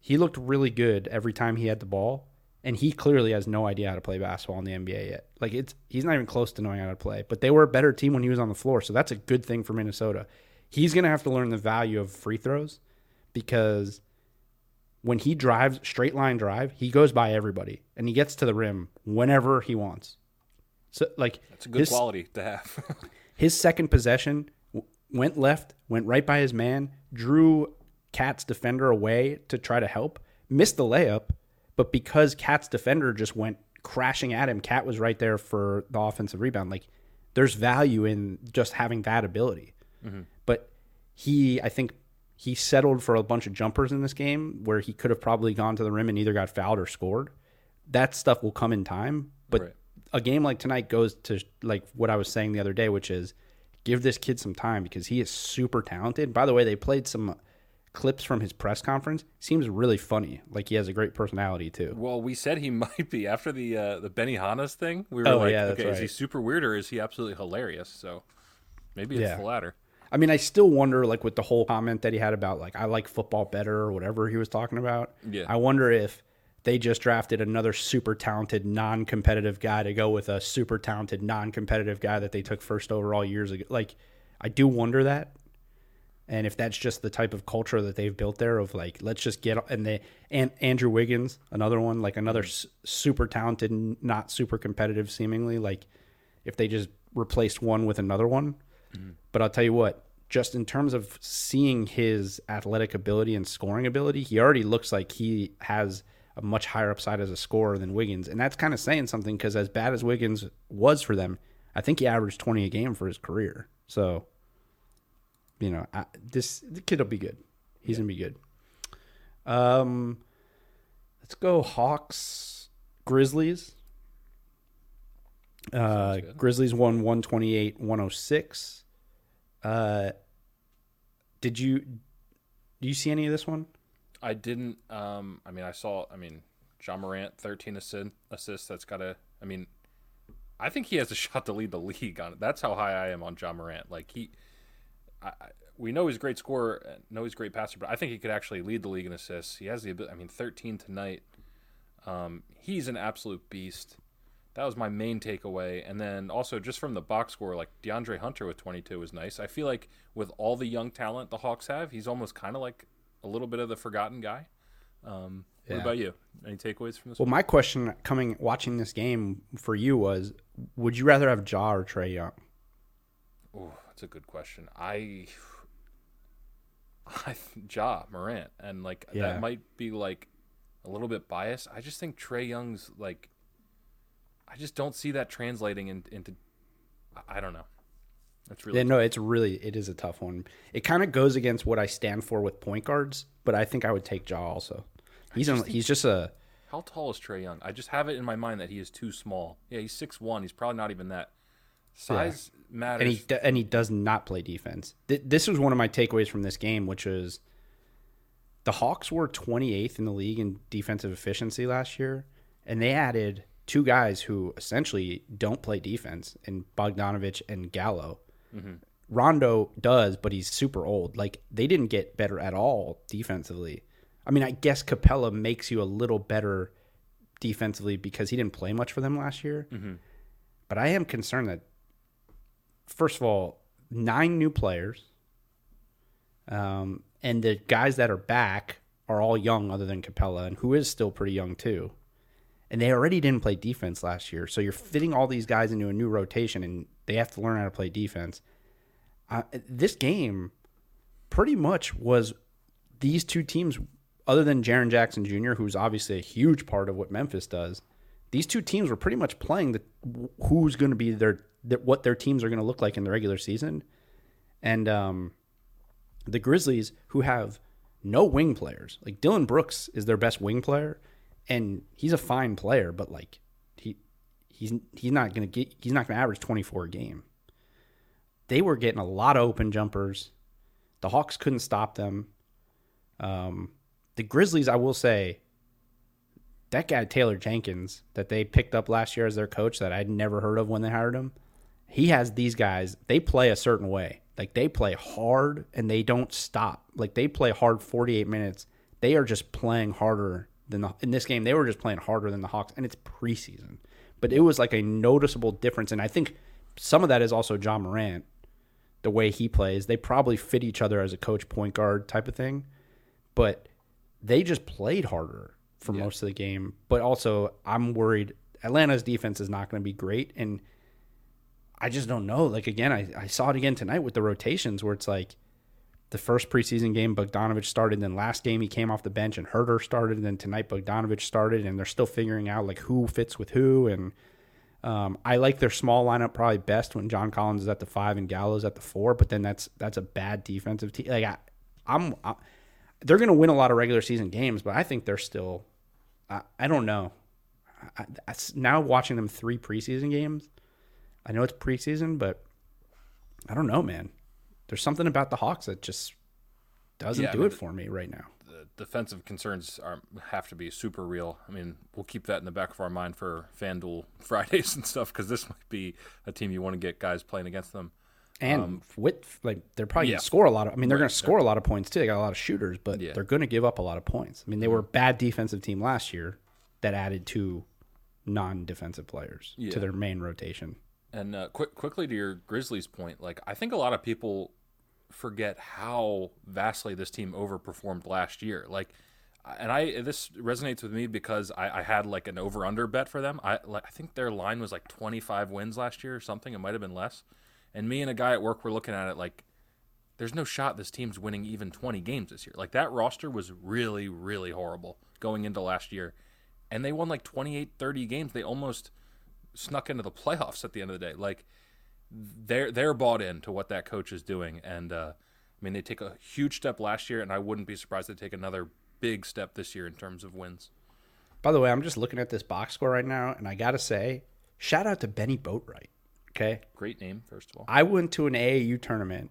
He looked really good every time he had the ball, and he clearly has no idea how to play basketball in the NBA yet. Like it's he's not even close to knowing how to play. But they were a better team when he was on the floor, so that's a good thing for Minnesota. He's going to have to learn the value of free throws because when he drives straight line drive, he goes by everybody and he gets to the rim whenever he wants. So like that's a good his, quality to have. his second possession went left, went right by his man, drew KAT's defender away to try to help, missed the layup, but because KAT's defender just went crashing at him, KAT was right there for the offensive rebound. Like there's value in just having that ability. Mm-hmm. But he, I think he settled for a bunch of jumpers in this game where he could have probably gone to the rim and either got fouled or scored. That stuff will come in time. But right. a game like tonight goes to like what I was saying the other day, which is give this kid some time because he is super talented. By the way, they played some clips from his press conference. Seems really funny. Like he has a great personality too. Well, we said he might be after the uh, the Benihana's thing. We were oh, like, yeah, okay, right. is he super weird or is he absolutely hilarious? So maybe it's yeah. the latter. I mean, I still wonder, like with the whole comment that he had about like I like football better or whatever he was talking about. Yeah, I wonder if they just drafted another super talented non-competitive guy to go with a super talented non-competitive guy that they took first overall years ago. Like, I do wonder that, and if that's just the type of culture that they've built there of like, let's just get and they and Andrew Wiggins, another one, like another s- super talented, not super competitive, seemingly like if they just replaced one with another one. Mm-hmm. But I'll tell you what, just in terms of seeing his athletic ability and scoring ability, he already looks like he has a much higher upside as a scorer than Wiggins. And that's kind of saying something because as bad as Wiggins was for them, I think he averaged 20 a game for his career. So, you know, I, this the kid will be good. He's yeah. going to be good. Um, let's go Hawks, Grizzlies. Uh. Grizzlies won 128 106. Uh, did you do you see any of this one? I didn't. Um, I mean, I saw. I mean, Ja Morant, thirteen assist, assists. That's got to. I mean, I think he has a shot to lead the league on it. That's how high I am on Ja Morant. Like he, I, we know he's a great scorer, uh, know he's a great passer, but I think he could actually lead the league in assists. He has the ability. I mean, thirteen tonight. Um, he's an absolute beast. That was my main takeaway. And then also just from the box score, like DeAndre Hunter with 22 was nice. I feel like with all the young talent the Hawks have, he's almost kind of like a little bit of the forgotten guy. Um, Yeah. What about you? Any takeaways from this? Well, my question coming watching this game for you was: Would you rather have Ja or Trae Young? Oh, that's a good question. I, I Ja Morant, and like Yeah. that might be like a little bit biased. I just think Trae Young's like, I just don't see that translating in, into. I don't know. That's really Yeah, no, it's really it is a tough one. It kind of goes against what I stand for with point guards, but I think I would take Ja also. He's just on, he's just a How tall is Trae Young? I just have it in my mind that he is too small. Yeah, he's six one. He's probably not even that. Size matters. and he d- and he does not play defense. Th- this was one of my takeaways from this game, which is the Hawks were 28th in the league in defensive efficiency last year, and they added two guys who essentially don't play defense in Bogdanovic and Gallo. Rondo does, but he's super old. Like they didn't get better at all defensively. I mean, I guess Capela makes you a little better defensively because he didn't play much for them last year. But I am concerned that first of all, nine new players, um, and the guys that are back are all young, other than Capela, and who is still pretty young too. And they already didn't play defense last year, so you're fitting all these guys into a new rotation, and they have to learn how to play defense. Uh, this game pretty much was these two teams, other than Jaren Jackson Jr., who's obviously a huge part of what Memphis does. These two teams were pretty much playing the who's going to be their, what their teams are going to look like in the regular season, and um, the Grizzlies, who have no wing players, like Dillon Brooks is their best wing player, and he's a fine player, but like he's he's not going to get he's not going to average 24 a game. They were getting a lot of open jumpers. The Hawks couldn't stop them. Um, the Grizzlies, I will say, that guy Taylor Jenkins that they picked up last year as their coach that I'd never heard of when they hired him. He has these guys, they play a certain way. Like they play hard and they don't stop. Like they play hard 48 minutes. They are just playing harder than the in this game they were just playing harder than the Hawks and it's preseason. But it was like a noticeable difference and I think some of that is also Ja Morant the way he plays. They probably fit each other as a coach point guard type of thing. But they just played harder for most of the game. But also, I'm worried Atlanta's defense is not going to be great. And I just don't know. Like, again, I, I saw it again tonight with the rotations where it's like the first preseason game, Bogdanovic started. Then last game, he came off the bench and Huerter started. And then tonight, Bogdanovic started. And they're still figuring out like who fits with who. And um, I like their small lineup probably best when John Collins is at the five and Gallows at the four. But then that's that's a bad defensive team. Like I, I'm, I, they're going to win a lot of regular season games, but I think they're still. I, I don't know. I, I, now watching them three preseason games, I know it's preseason, but I don't know, man. There's something about the Hawks that just doesn't Yeah, I do mean, it for me right now. the defensive concerns are have to be super real. I mean, we'll keep that in the back of our mind for FanDuel Fridays and stuff because this might be a team you want to get guys playing against them. And with like they're probably Um, yeah. gonna score a lot of. I mean, they're Right, going to score a lot of points too. They got a lot of shooters, but Yeah. Mm-hmm. they're going to give up a lot of points. I mean, they were a bad defensive team last year that added two non-defensive players to their main rotation. And uh, quick, quickly to your Grizzlies point, like I think a lot of people forget how vastly this team overperformed last year. Like, and I this resonates with me because I, I had like an over under bet for them. I like I think their line was like twenty five wins last year or something. It might have been less. And me and a guy at work were looking at it like, there's no shot this team's winning even twenty games this year. Like that roster was really really horrible going into last year, and they won like 28, 30 games. They almost snuck into the playoffs at the end of the day. Like they're they're bought into what that coach is doing, and uh, I mean they take a huge step last year, and I wouldn't be surprised to take another big step this year in terms of wins. By the way, I'm just looking at this box score right now, and I got to say, shout out to Bennie Boatwright. Okay. Great name, first of all. I went to an AAU tournament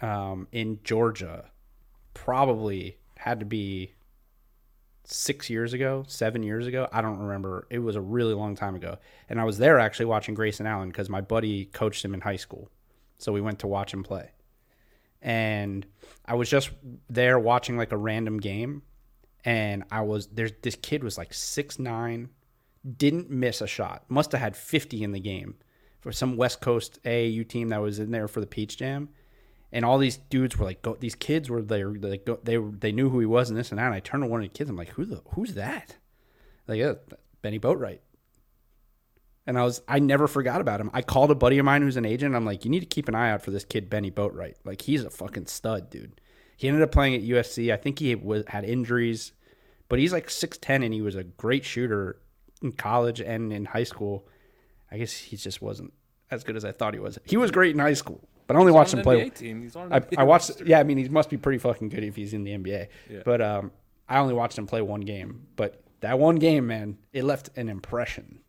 um, in Georgia, probably had to be six years ago, seven years ago. I don't remember. It was a really long time ago. And I was there actually watching Grayson Allen because my buddy coached him in high school. So we went to watch him play. And I was just there watching like a random game. And I was there's this kid was like six nine, didn't miss a shot. Must have had 50 in the game for some West Coast AAU team that was in there for the Peach Jam and all these dudes were like, go, these kids were there, like, go, they they knew who he was and this and that. And I turned to one of the kids, I'm like, who the who's that? Like, yeah, Bennie Boatwright. And I was, I never forgot about him. I called a buddy of mine who's an agent. I'm like, you need to keep an eye out for this kid, Bennie Boatwright. Like, he's a fucking stud, dude. He ended up playing at USC. I think he was, had injuries, but he's like 6'10 and he was a great shooter in college and in high school. I guess he just wasn't as good as I thought he was. He was great in high school, but I only watched him play. I, I, watched. Yeah, I mean, he must be pretty fucking good if he's in the NBA. Yeah. But um, I only watched him play one game. But that one game, man, it left an impression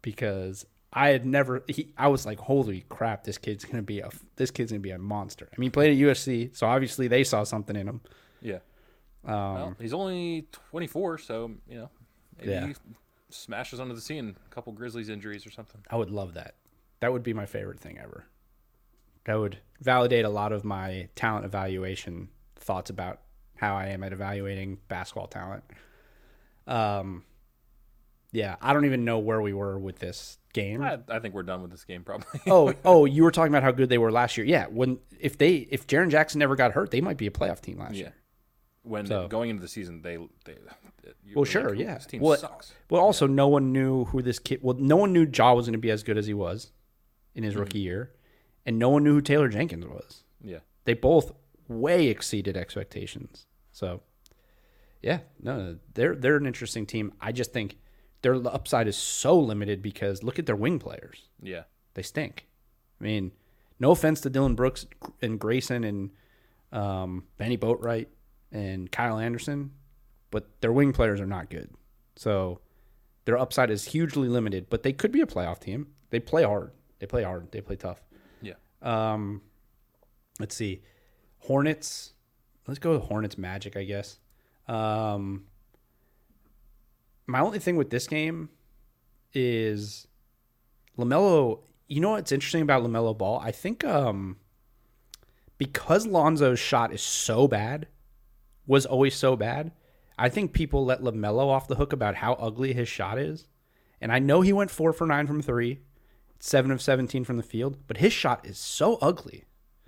because I had never. He, I was like, holy crap, this kid's gonna be a this kid's gonna be a monster. I mean, he played at USC, so obviously they saw something in him. Yeah. Um, well, he's only 24, so you know, yeah. he smashes onto the scene. A couple Grizzlies injuries or something. I would love that. That would be my favorite thing ever. That would validate a lot of my talent evaluation thoughts about how I am at evaluating basketball talent. Um, yeah, I don't even know where we were with this game. I, I think we're done with this game probably. oh, oh, you were talking about how good they were last year. Yeah, when if they if Jaren Jackson never got hurt, they might be a playoff team last yeah. year. When so. going into the season, they they. well, sure, like, yeah. This team well, sucks. Well, also, no one knew who this kid. Well, no one knew Ja was going to be as good as he was in his mm-hmm. rookie year, and no one knew who Taylor Jenkins was. Yeah, they both way exceeded expectations. So, yeah, no, they're they're an interesting team. I just think their upside is so limited because look at their wing players. Yeah, they stink. I mean, no offense to Dillon Brooks and Grayson and um, Bennie Boatwright and Kyle Anderson, but their wing players are not good. So their upside is hugely limited, but they could be a playoff team. They play hard. They play hard. They play tough. Um, let's see, Hornets. Let's go with Hornets Magic, I guess. Um, my only thing with this game is LaMelo. You know what's interesting about LaMelo Ball? I think um, because Lonzo's shot is so bad, was always so bad. I think people let LaMelo off the hook about how ugly his shot is. And I know he went four for nine from three seven of 17 from the field, but his shot is so ugly.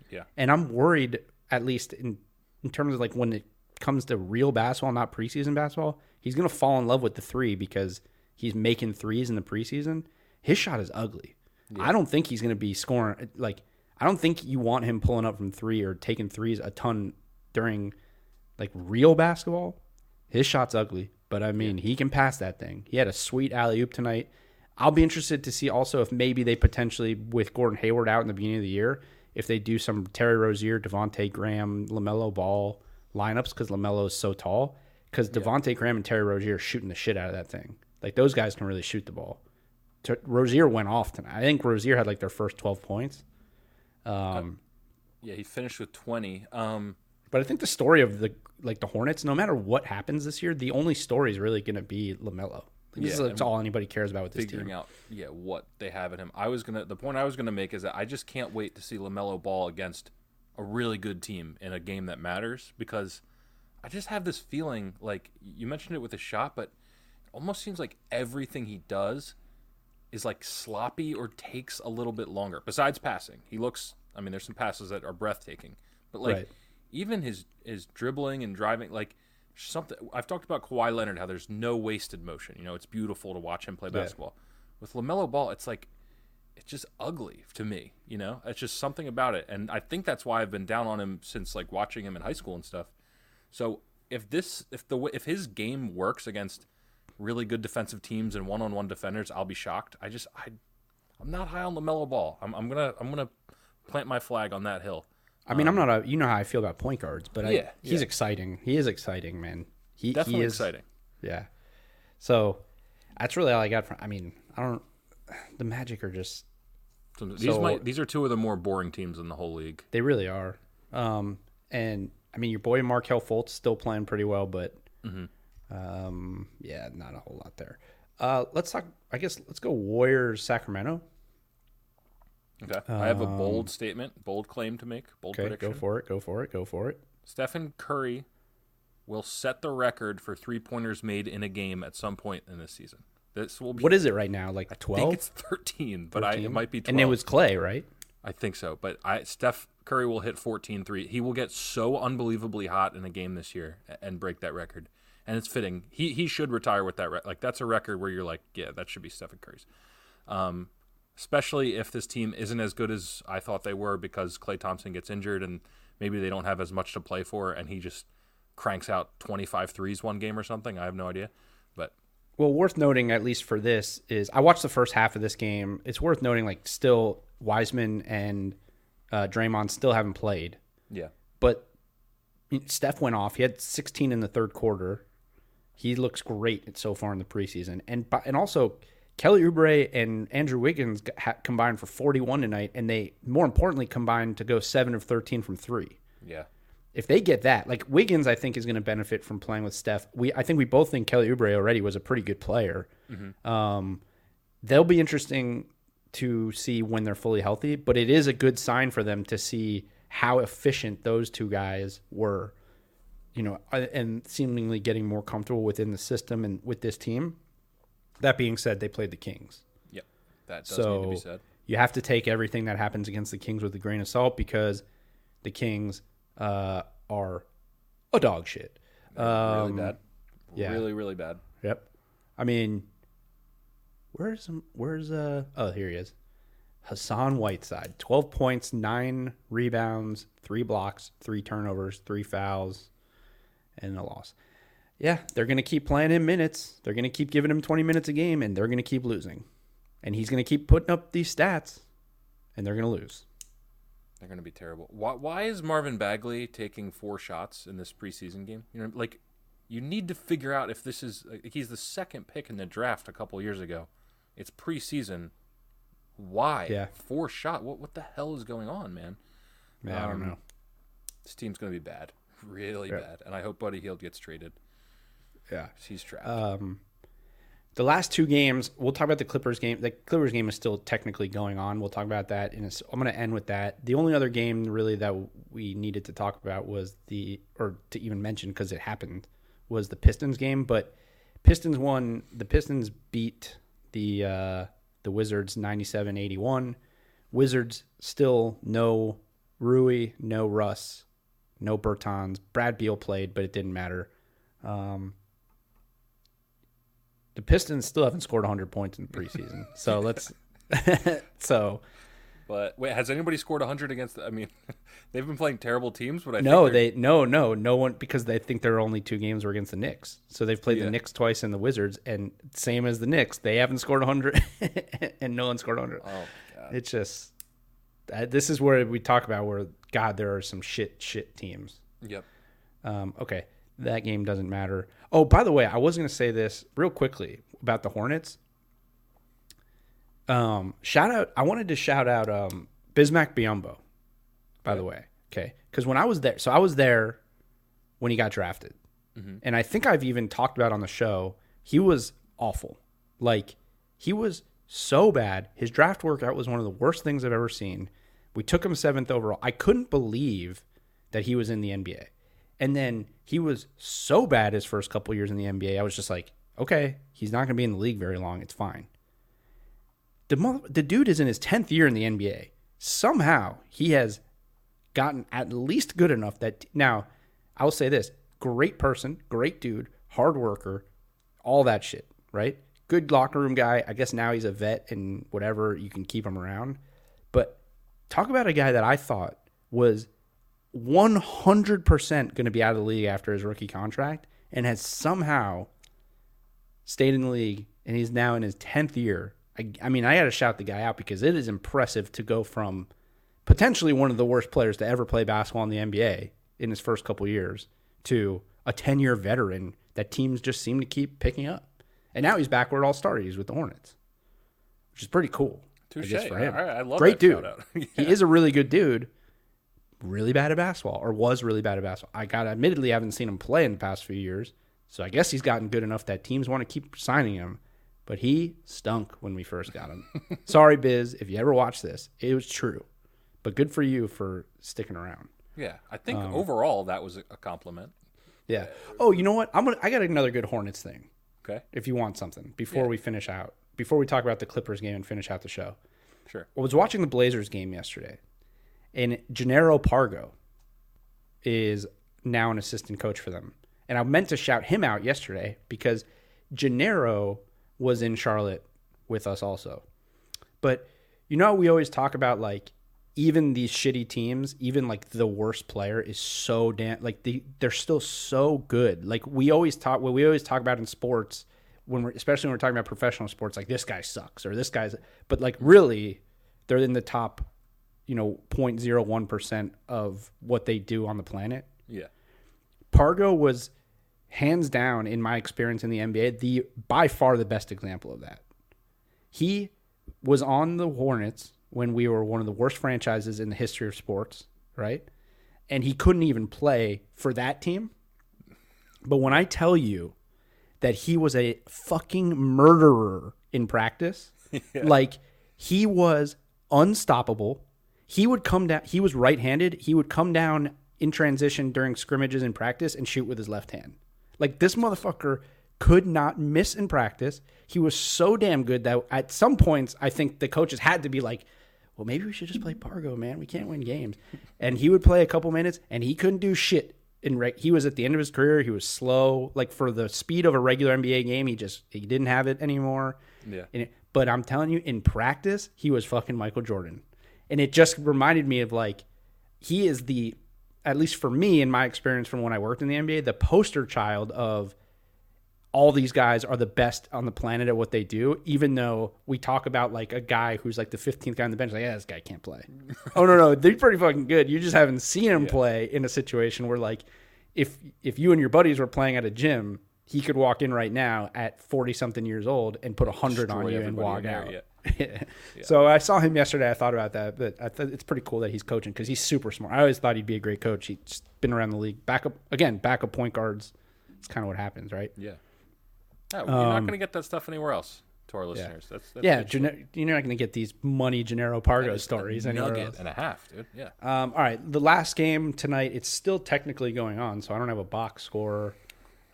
Yeah. And I'm worried, at least in, in terms of like when it comes to real basketball, not preseason basketball, he's going to fall in love with the three because he's making threes in the preseason. His shot is ugly. Yeah. I don't think he's going to be scoring. Like, I don't think you want him pulling up from three or taking threes a ton during like real basketball. His shot's ugly, but I mean, yeah. he can pass that thing. He had a sweet alley oop tonight. I'll be interested to see also if maybe they potentially, with Gordon Hayward out in the beginning of the year, if they do some Terry Rozier, Devonte Graham, LaMelo Ball lineups because LaMelo is so tall. Because Devonte yeah. Graham and Terry Rozier are shooting the shit out of that thing. Like those guys can really shoot the ball. Rozier went off tonight. I think Rozier had like their first twelve points. Um, yeah, he finished with twenty. Um, but I think the story of the like the Hornets, no matter what happens this year, the only story is really going to be LaMelo. This yeah, is all anybody cares about with this figuring team. out, yeah, what they have in him. I was gonna. The point I was gonna make is that I just can't wait to see LaMelo Ball against a really good team in a game that matters because I just have this feeling like you mentioned it with a shot, but it almost seems like everything he does is like sloppy or takes a little bit longer. Besides passing, he looks. I mean, there's some passes that are breathtaking, but like right. even his his dribbling and driving, like something I've talked about Kawhi Leonard how there's no wasted motion. You know, it's beautiful to watch him play basketball. Yeah. With LaMelo Ball, it's like it's just ugly to me, you know? It's just something about it. And I think that's why I've been down on him since like watching him in high school and stuff. So, if this if the if his game works against really good defensive teams and one-on-one defenders, I'll be shocked. I just I I'm not high on LaMelo Ball. I'm I'm going to I'm going to plant my flag on that hill. I mean, um, I'm not a. You know how I feel about point guards, but yeah, I, he's yeah. exciting. He is exciting, man. He definitely he is, exciting. Yeah. So that's really all I got from. I mean, I don't. the Magic are just So these So- might these are two of the more boring teams in the whole league. they really are. Um, and I mean, your boy Markelle Fultz still playing pretty well, but um, yeah, not a whole lot there. Uh, let's talk. I guess let's go Warriors Sacramento. Okay. I have a bold statement, bold claim to make, bold Okay, prediction. go for it. Go for it. Go for it. Stephen Curry will set the record for three pointers made in a game at some point in this season. This will be What is it right now? Like twelve? I think it's 13, but I, it might be 12. And it was Klay, right? I think so, but I Steph Curry will hit 14 3. He will get so unbelievably hot in a game this year and break that record. And it's fitting. He he should retire with that re- like that's a record where you're like, yeah, that should be Stephen Curry's. Um especially if this team isn't as good as I thought they were because Klay Thompson gets injured and maybe they don't have as much to play for and he just cranks out 25 threes one game or something. I have no idea. But Well, worth noting, at least for this, is I watched the first half of this game. It's worth noting, like, still Wiseman and uh, Draymond still haven't played, yeah. but Steph went off. He had 16 in the third quarter. He looks great so far in the preseason, and and also Kelly Oubre and Andrew Wiggins ha- combined for 41 tonight, and they more importantly combined to go seven of 13 from three. Yeah. if they get that, like Wiggins, I think is going to benefit from playing with Steph. We, I think we both think Kelly Oubre already was a pretty good player. Um, they'll be interesting to see when they're fully healthy, but it is a good sign for them to see how efficient those two guys were. You know, uh, and seemingly getting more comfortable within the system and with this team. That being said, they played the Kings. Yep. That does need to be So said. you have to take everything that happens against the Kings with a grain of salt because the Kings uh, are a dog shit. really Um, bad. yeah. Really, really bad. Yep. I mean, where's where's uh oh here he is, Hassan Whiteside, twelve points, nine rebounds, three blocks, three turnovers, three fouls, and a loss. Yeah, they're gonna keep playing him minutes. They're gonna keep giving him twenty minutes a game, and they're gonna keep losing, and he's gonna keep putting up these stats, and they're gonna lose. They're going to be terrible. Why, why is Marvin Bagley taking four shots in this preseason game? You know, like you need to figure out if this is like, he's the second pick in the draft a couple years ago. It's preseason. Why? Yeah. Four shot. What what the hell is going on, man? Yeah, I don't Um, know. This team's going to be bad. Really Yeah. bad. And I hope Buddy Hield gets traded. Yeah. He's trapped. Um, the last two games, we'll talk about the Clippers game. The Clippers game is still technically going on. We'll talk about that. And I'm going to end with that. The only other game really that we needed to talk about was the, or to even mention because it happened, was the Pistons game. But Pistons won. The Pistons beat the uh, the Wizards 97-81. Wizards still no Rui, no Russ, no Bertans. Brad Beal played, but it didn't matter. Um, the Pistons still haven't scored 100 points in the preseason. So let's so but wait, has anybody scored 100 against I mean, they've been playing terrible teams, but I no, they no no no one because they think their only two games were against the Knicks. So they've played Yeah. the Knicks twice and the Wizards and same as the Knicks, they haven't scored 100 and no one scored 100. Oh, God. It's just this is where we talk about where god there are some shit shit teams. Yep. Um, okay, that game doesn't matter. Oh, by the way, I was going to say this real quickly about the Hornets. Um, shout out! I wanted to shout out um, Bismack Biyombo. By the way, okay, because when I was there, so I was there when he got drafted, and I think I've even talked about on the show. He was awful. Like he was so bad. His draft workout was one of the worst things I've ever seen. We took him seventh overall. I couldn't believe that he was in the NBA. And then he was so bad his first couple years in the NBA. I was just like, okay, he's not going to be in the league very long. It's fine. The the dude is in his 10th year in the NBA. Somehow he has gotten at least good enough that now I'll say this great person, great dude, hard worker, all that shit, right? Good locker room guy. I guess now he's a vet and whatever, you can keep him around. But talk about a guy that I thought was 100% going to be out of the league after his rookie contract and has somehow stayed in the league and he's now in his 10th year. I, I mean, I got to shout the guy out because it is impressive to go from potentially one of the worst players to ever play basketball in the NBA in his first couple years to a 10 year veteran that teams just seem to keep picking up. And now he's back where it all started. He's with the Hornets. which is pretty cool. I Touche. guess for him. Right, I love Great that dude. shout-out. He is a really good dude. Really bad at basketball, or was really bad at basketball. I got admittedly haven't seen him play in the past few years, so I guess he's gotten good enough that teams want to keep signing him. But he stunk when we first got him. Sorry, Biz, if you ever watch this, it was true. But good for you for sticking around. Yeah, I think Um, overall that was a compliment. Yeah. Oh, you know what? I'm gonna. I got another good Hornets thing. Okay, If you want something before Yeah. we finish out, before we talk about the Clippers game and finish out the show. sure. I was watching the Blazers game yesterday, and Jannero Pargo is now an assistant coach for them. And I meant to shout him out yesterday because Jannero was in Charlotte with us also. But you know, we always talk about like even these shitty teams, even like the worst player is so damn like they they're still so good. Like we always talk what we always talk about in sports when we're especially when we're talking about professional sports, like this guy sucks or this guy's but like really they're in the top, you know, 0.01 percent of what they do on the planet. Yeah, Pargo was hands down in my experience in the NBA the by far the best example of that. He was on the Hornets when we were one of the worst franchises in the history of sports, right? And he couldn't even play for that team. But when I tell you that he was a fucking murderer in practice, like he was unstoppable. He would come down, he was right handed. He would come down in transition during scrimmages in practice and shoot with his left hand. Like this motherfucker could not miss in practice. He was so damn good that at some points, I think the coaches had to be like, well, maybe we should just play Pargo, man. We can't win games. And he would play a couple minutes and he couldn't do shit. In reg- he was at the end of his career. He was slow. Like for the speed of a regular NBA game, he just he didn't have it anymore. yeah. It, but I'm telling you, in practice, he was fucking Michael Jordan. And it just reminded me of like, he is the, at least for me, in my experience from when I worked in the NBA, the poster child of all these guys are the best on the planet at what they do, even though we talk about like a guy who's like the 15th guy on the bench, like, yeah, this guy can't play. oh, no, no, they're pretty fucking good. You just haven't seen him play in a situation where like, if if you and your buddies were playing at a gym, he could walk in right now at 40 something years old and put a 100 on you and walk out. yeah. So I saw him yesterday. I thought about that, but I thought it's pretty cool that he's coaching because he's super smart. I always thought he'd be a great coach. He's been around the league. Backup again, backup point guards. It's kind of what happens, right? Yeah. No, you're not going to get that stuff anywhere else to our listeners. That's, that's Um, yeah, Gene- you're not going to get these money Jannero Pargo stories A anywhere nugget else. and a half, dude. Yeah. Um, all right, the last game tonight. It's still technically going on, so I don't have a box score.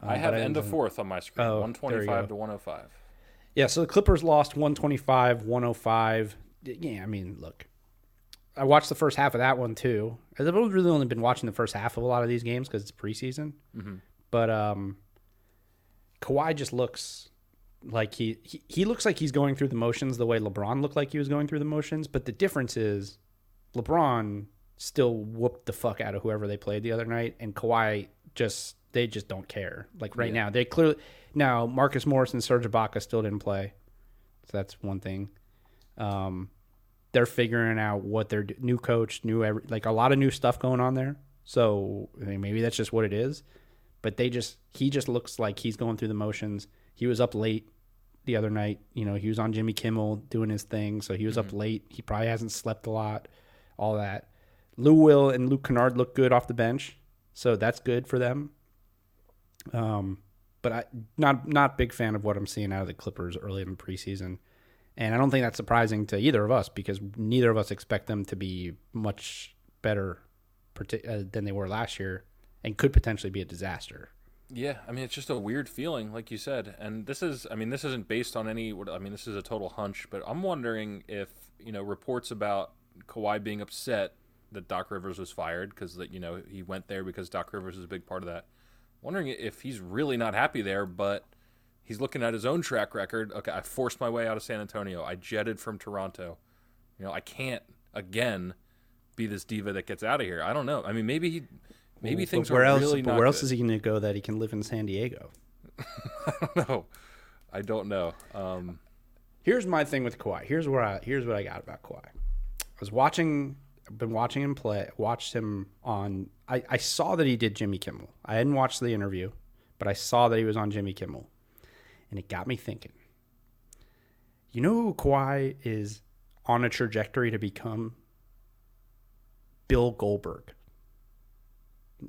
I Um, have end of fourth on my screen. Oh, 125 to 105. Yeah, so the Clippers lost 125, 105. Yeah, I mean, look, I watched the first half of that one too. I've really only been watching the first half of a lot of these games because it's preseason. But um, Kawhi just looks like he, he he looks like he's going through the motions the way LeBron looked like he was going through the motions. But the difference is, LeBron still whooped the fuck out of whoever they played the other night, and Kawhi just they just don't care. Like right Yeah. now, they clearly now Marcus Morris and Serge Ibaka still didn't play, so that's one thing. Um, they're figuring out what their new coach, new every, like a lot of new stuff going on there. So I mean, maybe that's just what it is. But they just he just looks like he's going through the motions. He was up late the other night. You know, he was on Jimmy Kimmel doing his thing, so he was up late. He probably hasn't slept a lot. All that. Lou Will and Luke Kennard look good off the bench, so that's good for them. Um, but I not not big fan of what I'm seeing out of the Clippers early in the preseason, and I don't think that's surprising to either of us because neither of us expect them to be much better uh, than they were last year, and could potentially be a disaster. Yeah, I mean it's just a weird feeling, like you said, and this is, I mean, this isn't based on any. I mean, this is a total hunch, but I'm wondering if you know reports about Kawhi being upset that Doc Rivers was fired because that you know he went there because Doc Rivers is a big part of that. Wondering if he's really not happy there, but he's looking at his own track record. Okay, I forced my way out of San Antonio. I jetted from Toronto. You know, I can't again be this diva that gets out of here. I don't know. I mean, maybe he, maybe But things where are else? really but not where else good. is he going to go that he can live in San Diego? I don't know. I don't know. Um, Here's my thing with Kawhi. Here's where I here's what I got about Kawhi. I was watching been watching him play watched him on I, I saw that he did Jimmy Kimmel. I hadn't watched the interview, but I saw that he was on Jimmy Kimmel. And it got me thinking. You know who Kawhi is on a trajectory to become? Bill Goldberg.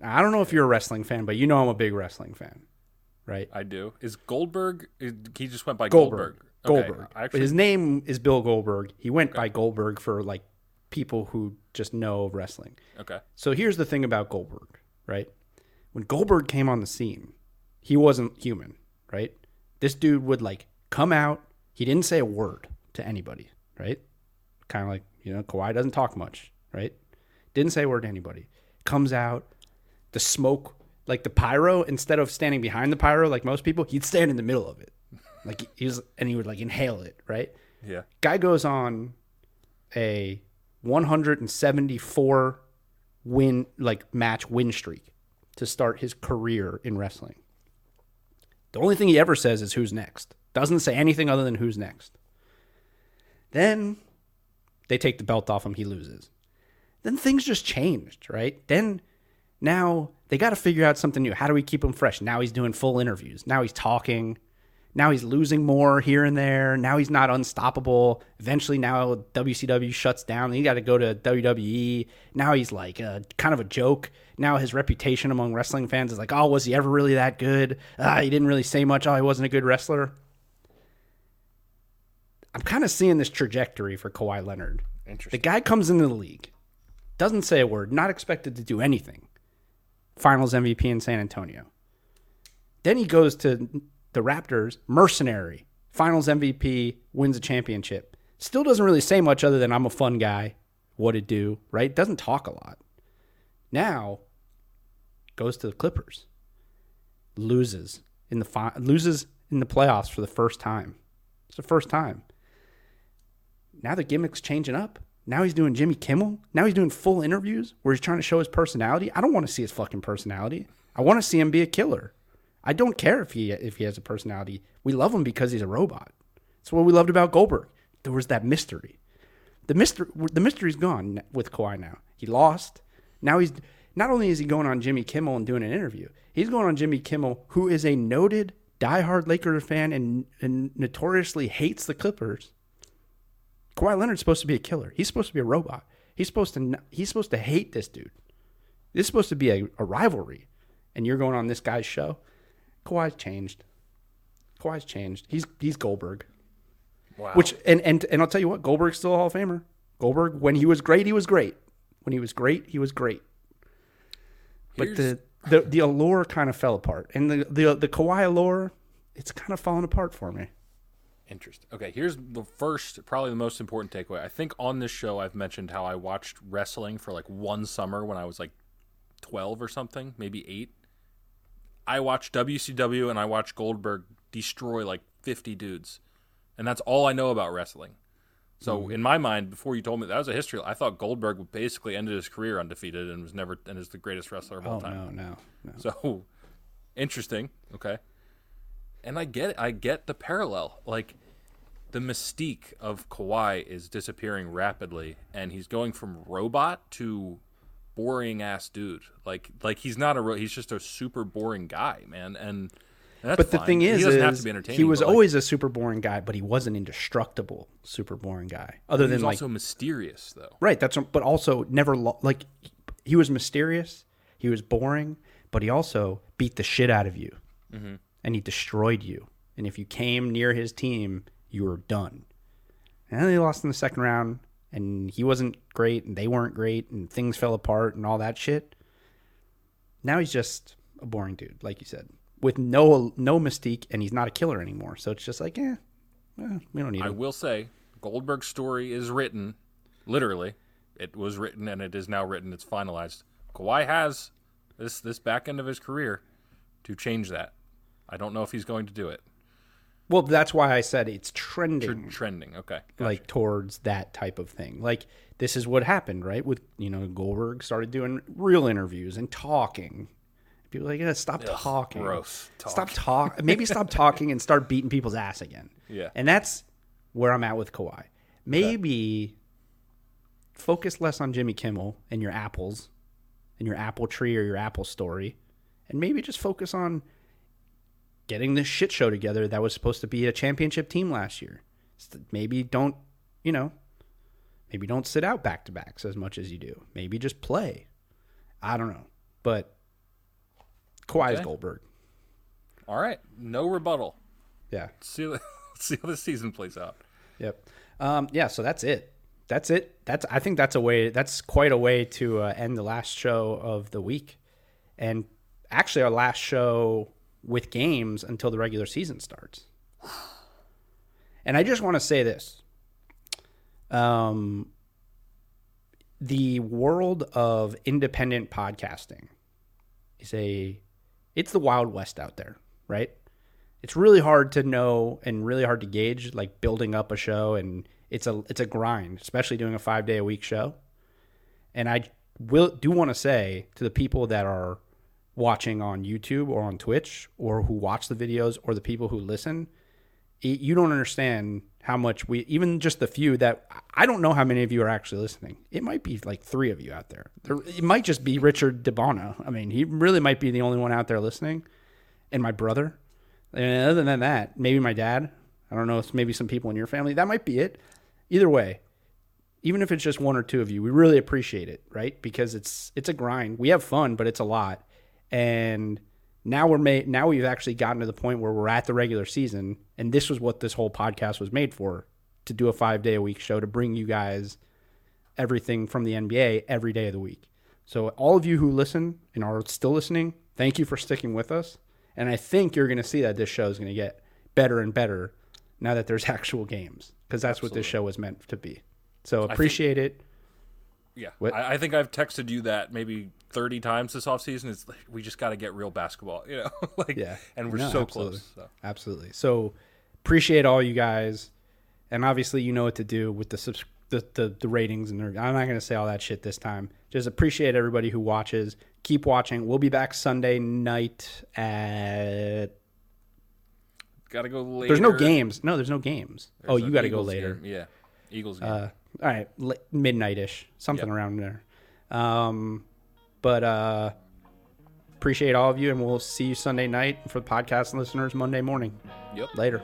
I don't know if you're a wrestling fan, but you know I'm a big wrestling fan, right? I do. Is Goldberg? He just went by Goldberg. Goldberg. Goldberg. I actually, His name is Bill Goldberg. He went by Goldberg for like people who just know of wrestling. okay. So here's the thing about Goldberg, right? When Goldberg came on the scene, he wasn't human, right? This dude would like come out. He didn't say a word to anybody, right? Kind of like, you know, Kawhi doesn't talk much, right? Didn't say a word to anybody. Comes out, the smoke, like the pyro, instead of standing behind the pyro like most people, he'd stand in the middle of it. Like he was, and he would like inhale it, right? Yeah. Guy goes on a 174 win like match win streak to start his career in wrestling. The only thing he ever says is who's next. Doesn't say anything other than who's next. Then they take the belt off him, he loses. Then things just changed, right? Then now they got to figure out something new. How do we keep him fresh? Now he's doing full interviews. Now he's talking. Now he's losing more here and there. Now he's not unstoppable. Eventually, now WCW shuts down. He got to go to WWE. Now he's like a, kind of a joke. Now his reputation among wrestling fans is like, oh, was he ever really that good? Ah, he didn't really say much. Oh, he wasn't a good wrestler. I'm kind of seeing this trajectory for Kawhi Leonard. The guy comes into the league, doesn't say a word, not expected to do anything. Finals MVP in San Antonio. Then he goes to the Raptors, mercenary, finals MVP, wins a championship. Still doesn't really say much other than I'm a fun guy, what it do, right? Doesn't talk a lot. Now goes to the Clippers. Loses in the fi- loses in the playoffs for the first time. It's the first time. Now the gimmick's changing up. Now he's doing Jimmy Kimmel. Now he's doing full interviews where he's trying to show his personality. I don't want to see his fucking personality. I want to see him be a killer. I don't care if he if he has a personality. We love him because he's a robot. That's what we loved about Goldberg. There was that mystery. The mystery the mystery's gone with Kawhi now. He lost. Now he's not only is he going on Jimmy Kimmel and doing an interview, he's going on Jimmy Kimmel, who is a noted diehard Lakers fan and, and notoriously hates the Clippers. Kawhi Leonard's supposed to be a killer. He's supposed to be a robot. He's supposed to he's supposed to hate this dude. This is supposed to be a, a rivalry, and you're going on this guy's show. Kawhi's changed. Kawhi's changed. He's he's Goldberg. Wow. Which and and and I'll tell you what, Goldberg's still a Hall of Famer. Goldberg, when he was great, he was great. When he was great, he was great. But Here's- the, the the allure kind of fell apart, and the the the Kawhi allure, it's kind of fallen apart for me. Interesting. Okay, here's the first, probably the most important takeaway. I think on this show I've mentioned how I watched wrestling for like one summer when I was like 12 or something, maybe 8. I watched WCW and I watched Goldberg destroy like 50 dudes. And that's all I know about wrestling. So Mm-hmm. in my mind, before you told me that was a history, I thought Goldberg basically ended his career undefeated and was never and is the greatest wrestler of all Oh time. no, no, no. So interesting. Okay. And I get it. I get the parallel. Like the mystique of Kawhi is disappearing rapidly and he's going from robot to boring ass dude. Like like he's not a ro- he's just a super boring guy, man. And that's But the fine. thing is, he doesn't is have to be entertaining. he was but, like, always a super boring guy, but he was an indestructible super boring guy. Other he than was like also mysterious though. right, that's but also never lo- like he was mysterious. He was boring, but he also beat the shit out of you, Mm-hmm. and he destroyed you. And if you came near his team, you were done. And then they lost in the second round, and he wasn't great, and they weren't great, and things fell apart, and all that shit. Now he's just a boring dude, like you said, with no no mystique, and he's not a killer anymore. So it's just like, eh, eh, we don't need I him. will say Goldberg's story is written literally. It was written and it is now written. It's finalized. Kawhi has this this back end of his career to change that. I don't know if he's going to do it. Well, that's why I said it's Tr- trending. trending. Okay. Gotcha. like towards that type of thing. Like this is what happened, right? With you know Goldberg started doing real interviews and talking. People are like, yeah, stop talking. gross. Stop talk. Maybe stop talking and start beating people's ass again. Yeah. And that's where I'm at with Kawhi. Maybe focus less on Jimmy Kimmel and your apples and your apple tree or your apple story, and maybe just focus on getting this shit show together that was supposed to be a championship team last year. maybe don't, you know, maybe don't sit out back to backs as much as you do. Maybe just play. I don't know, but Kawhi's Okay. Goldberg. All right, no rebuttal. Yeah. Let's see, let's see how the season plays out. Yep. Um, yeah. So that's it. That's it. That's I think that's a way. That's quite a way to uh, end the last show of the week, and actually our last show with games until the regular season starts. And I just want to say this. Um, the world of independent podcasting is a it's the wild west out there, right? It's really hard to know and really hard to gauge like building up a show and it's a it's a grind, especially doing a 5 day a week show. And I will do want to say to the people that are watching on YouTube or on Twitch or who watch the videos or the people who listen, you don't understand how much we even just the few that I don't know how many of you are actually listening. It might be like 3 of you out there. there it might just be Richard DeBono. I mean, he really might be the only one out there listening and my brother. And other than that, maybe my dad. I don't know if maybe some people in your family. That might be it. Either way, even if it's just one or two of you, we really appreciate it, right? Because it's it's a grind. We have fun, but it's a lot. And now we're made now we've actually gotten to the point where we're at the regular season and this was what this whole podcast was made for to do a 5 day a week show to bring you guys everything from the NBA every day of the week. So all of you who listen and are still listening, thank you for sticking with us. And I think you're going to see that this show is going to get better and better now that there's actual games because that's what this show was meant to be. So appreciate it. Yeah, I think I've texted you that maybe thirty times this offseason. It's like we just got to get real basketball, you know, like Yeah. and we're No, so absolutely. close. So. Absolutely. So appreciate all you guys. And obviously, you know what to do with the subs- the, the, the ratings. And I'm not going to say all that shit this time. Just appreciate everybody who watches. Keep watching. We'll be back Sunday night at. Got to go later. There's no games. No, there's no games. oh, you got to go later. game. Yeah, Eagles game. Uh, all right, midnight-ish, something Yep. around there. Um, but uh, appreciate all of you, and we'll see you Sunday night for the podcast listeners Monday morning. yep. Later.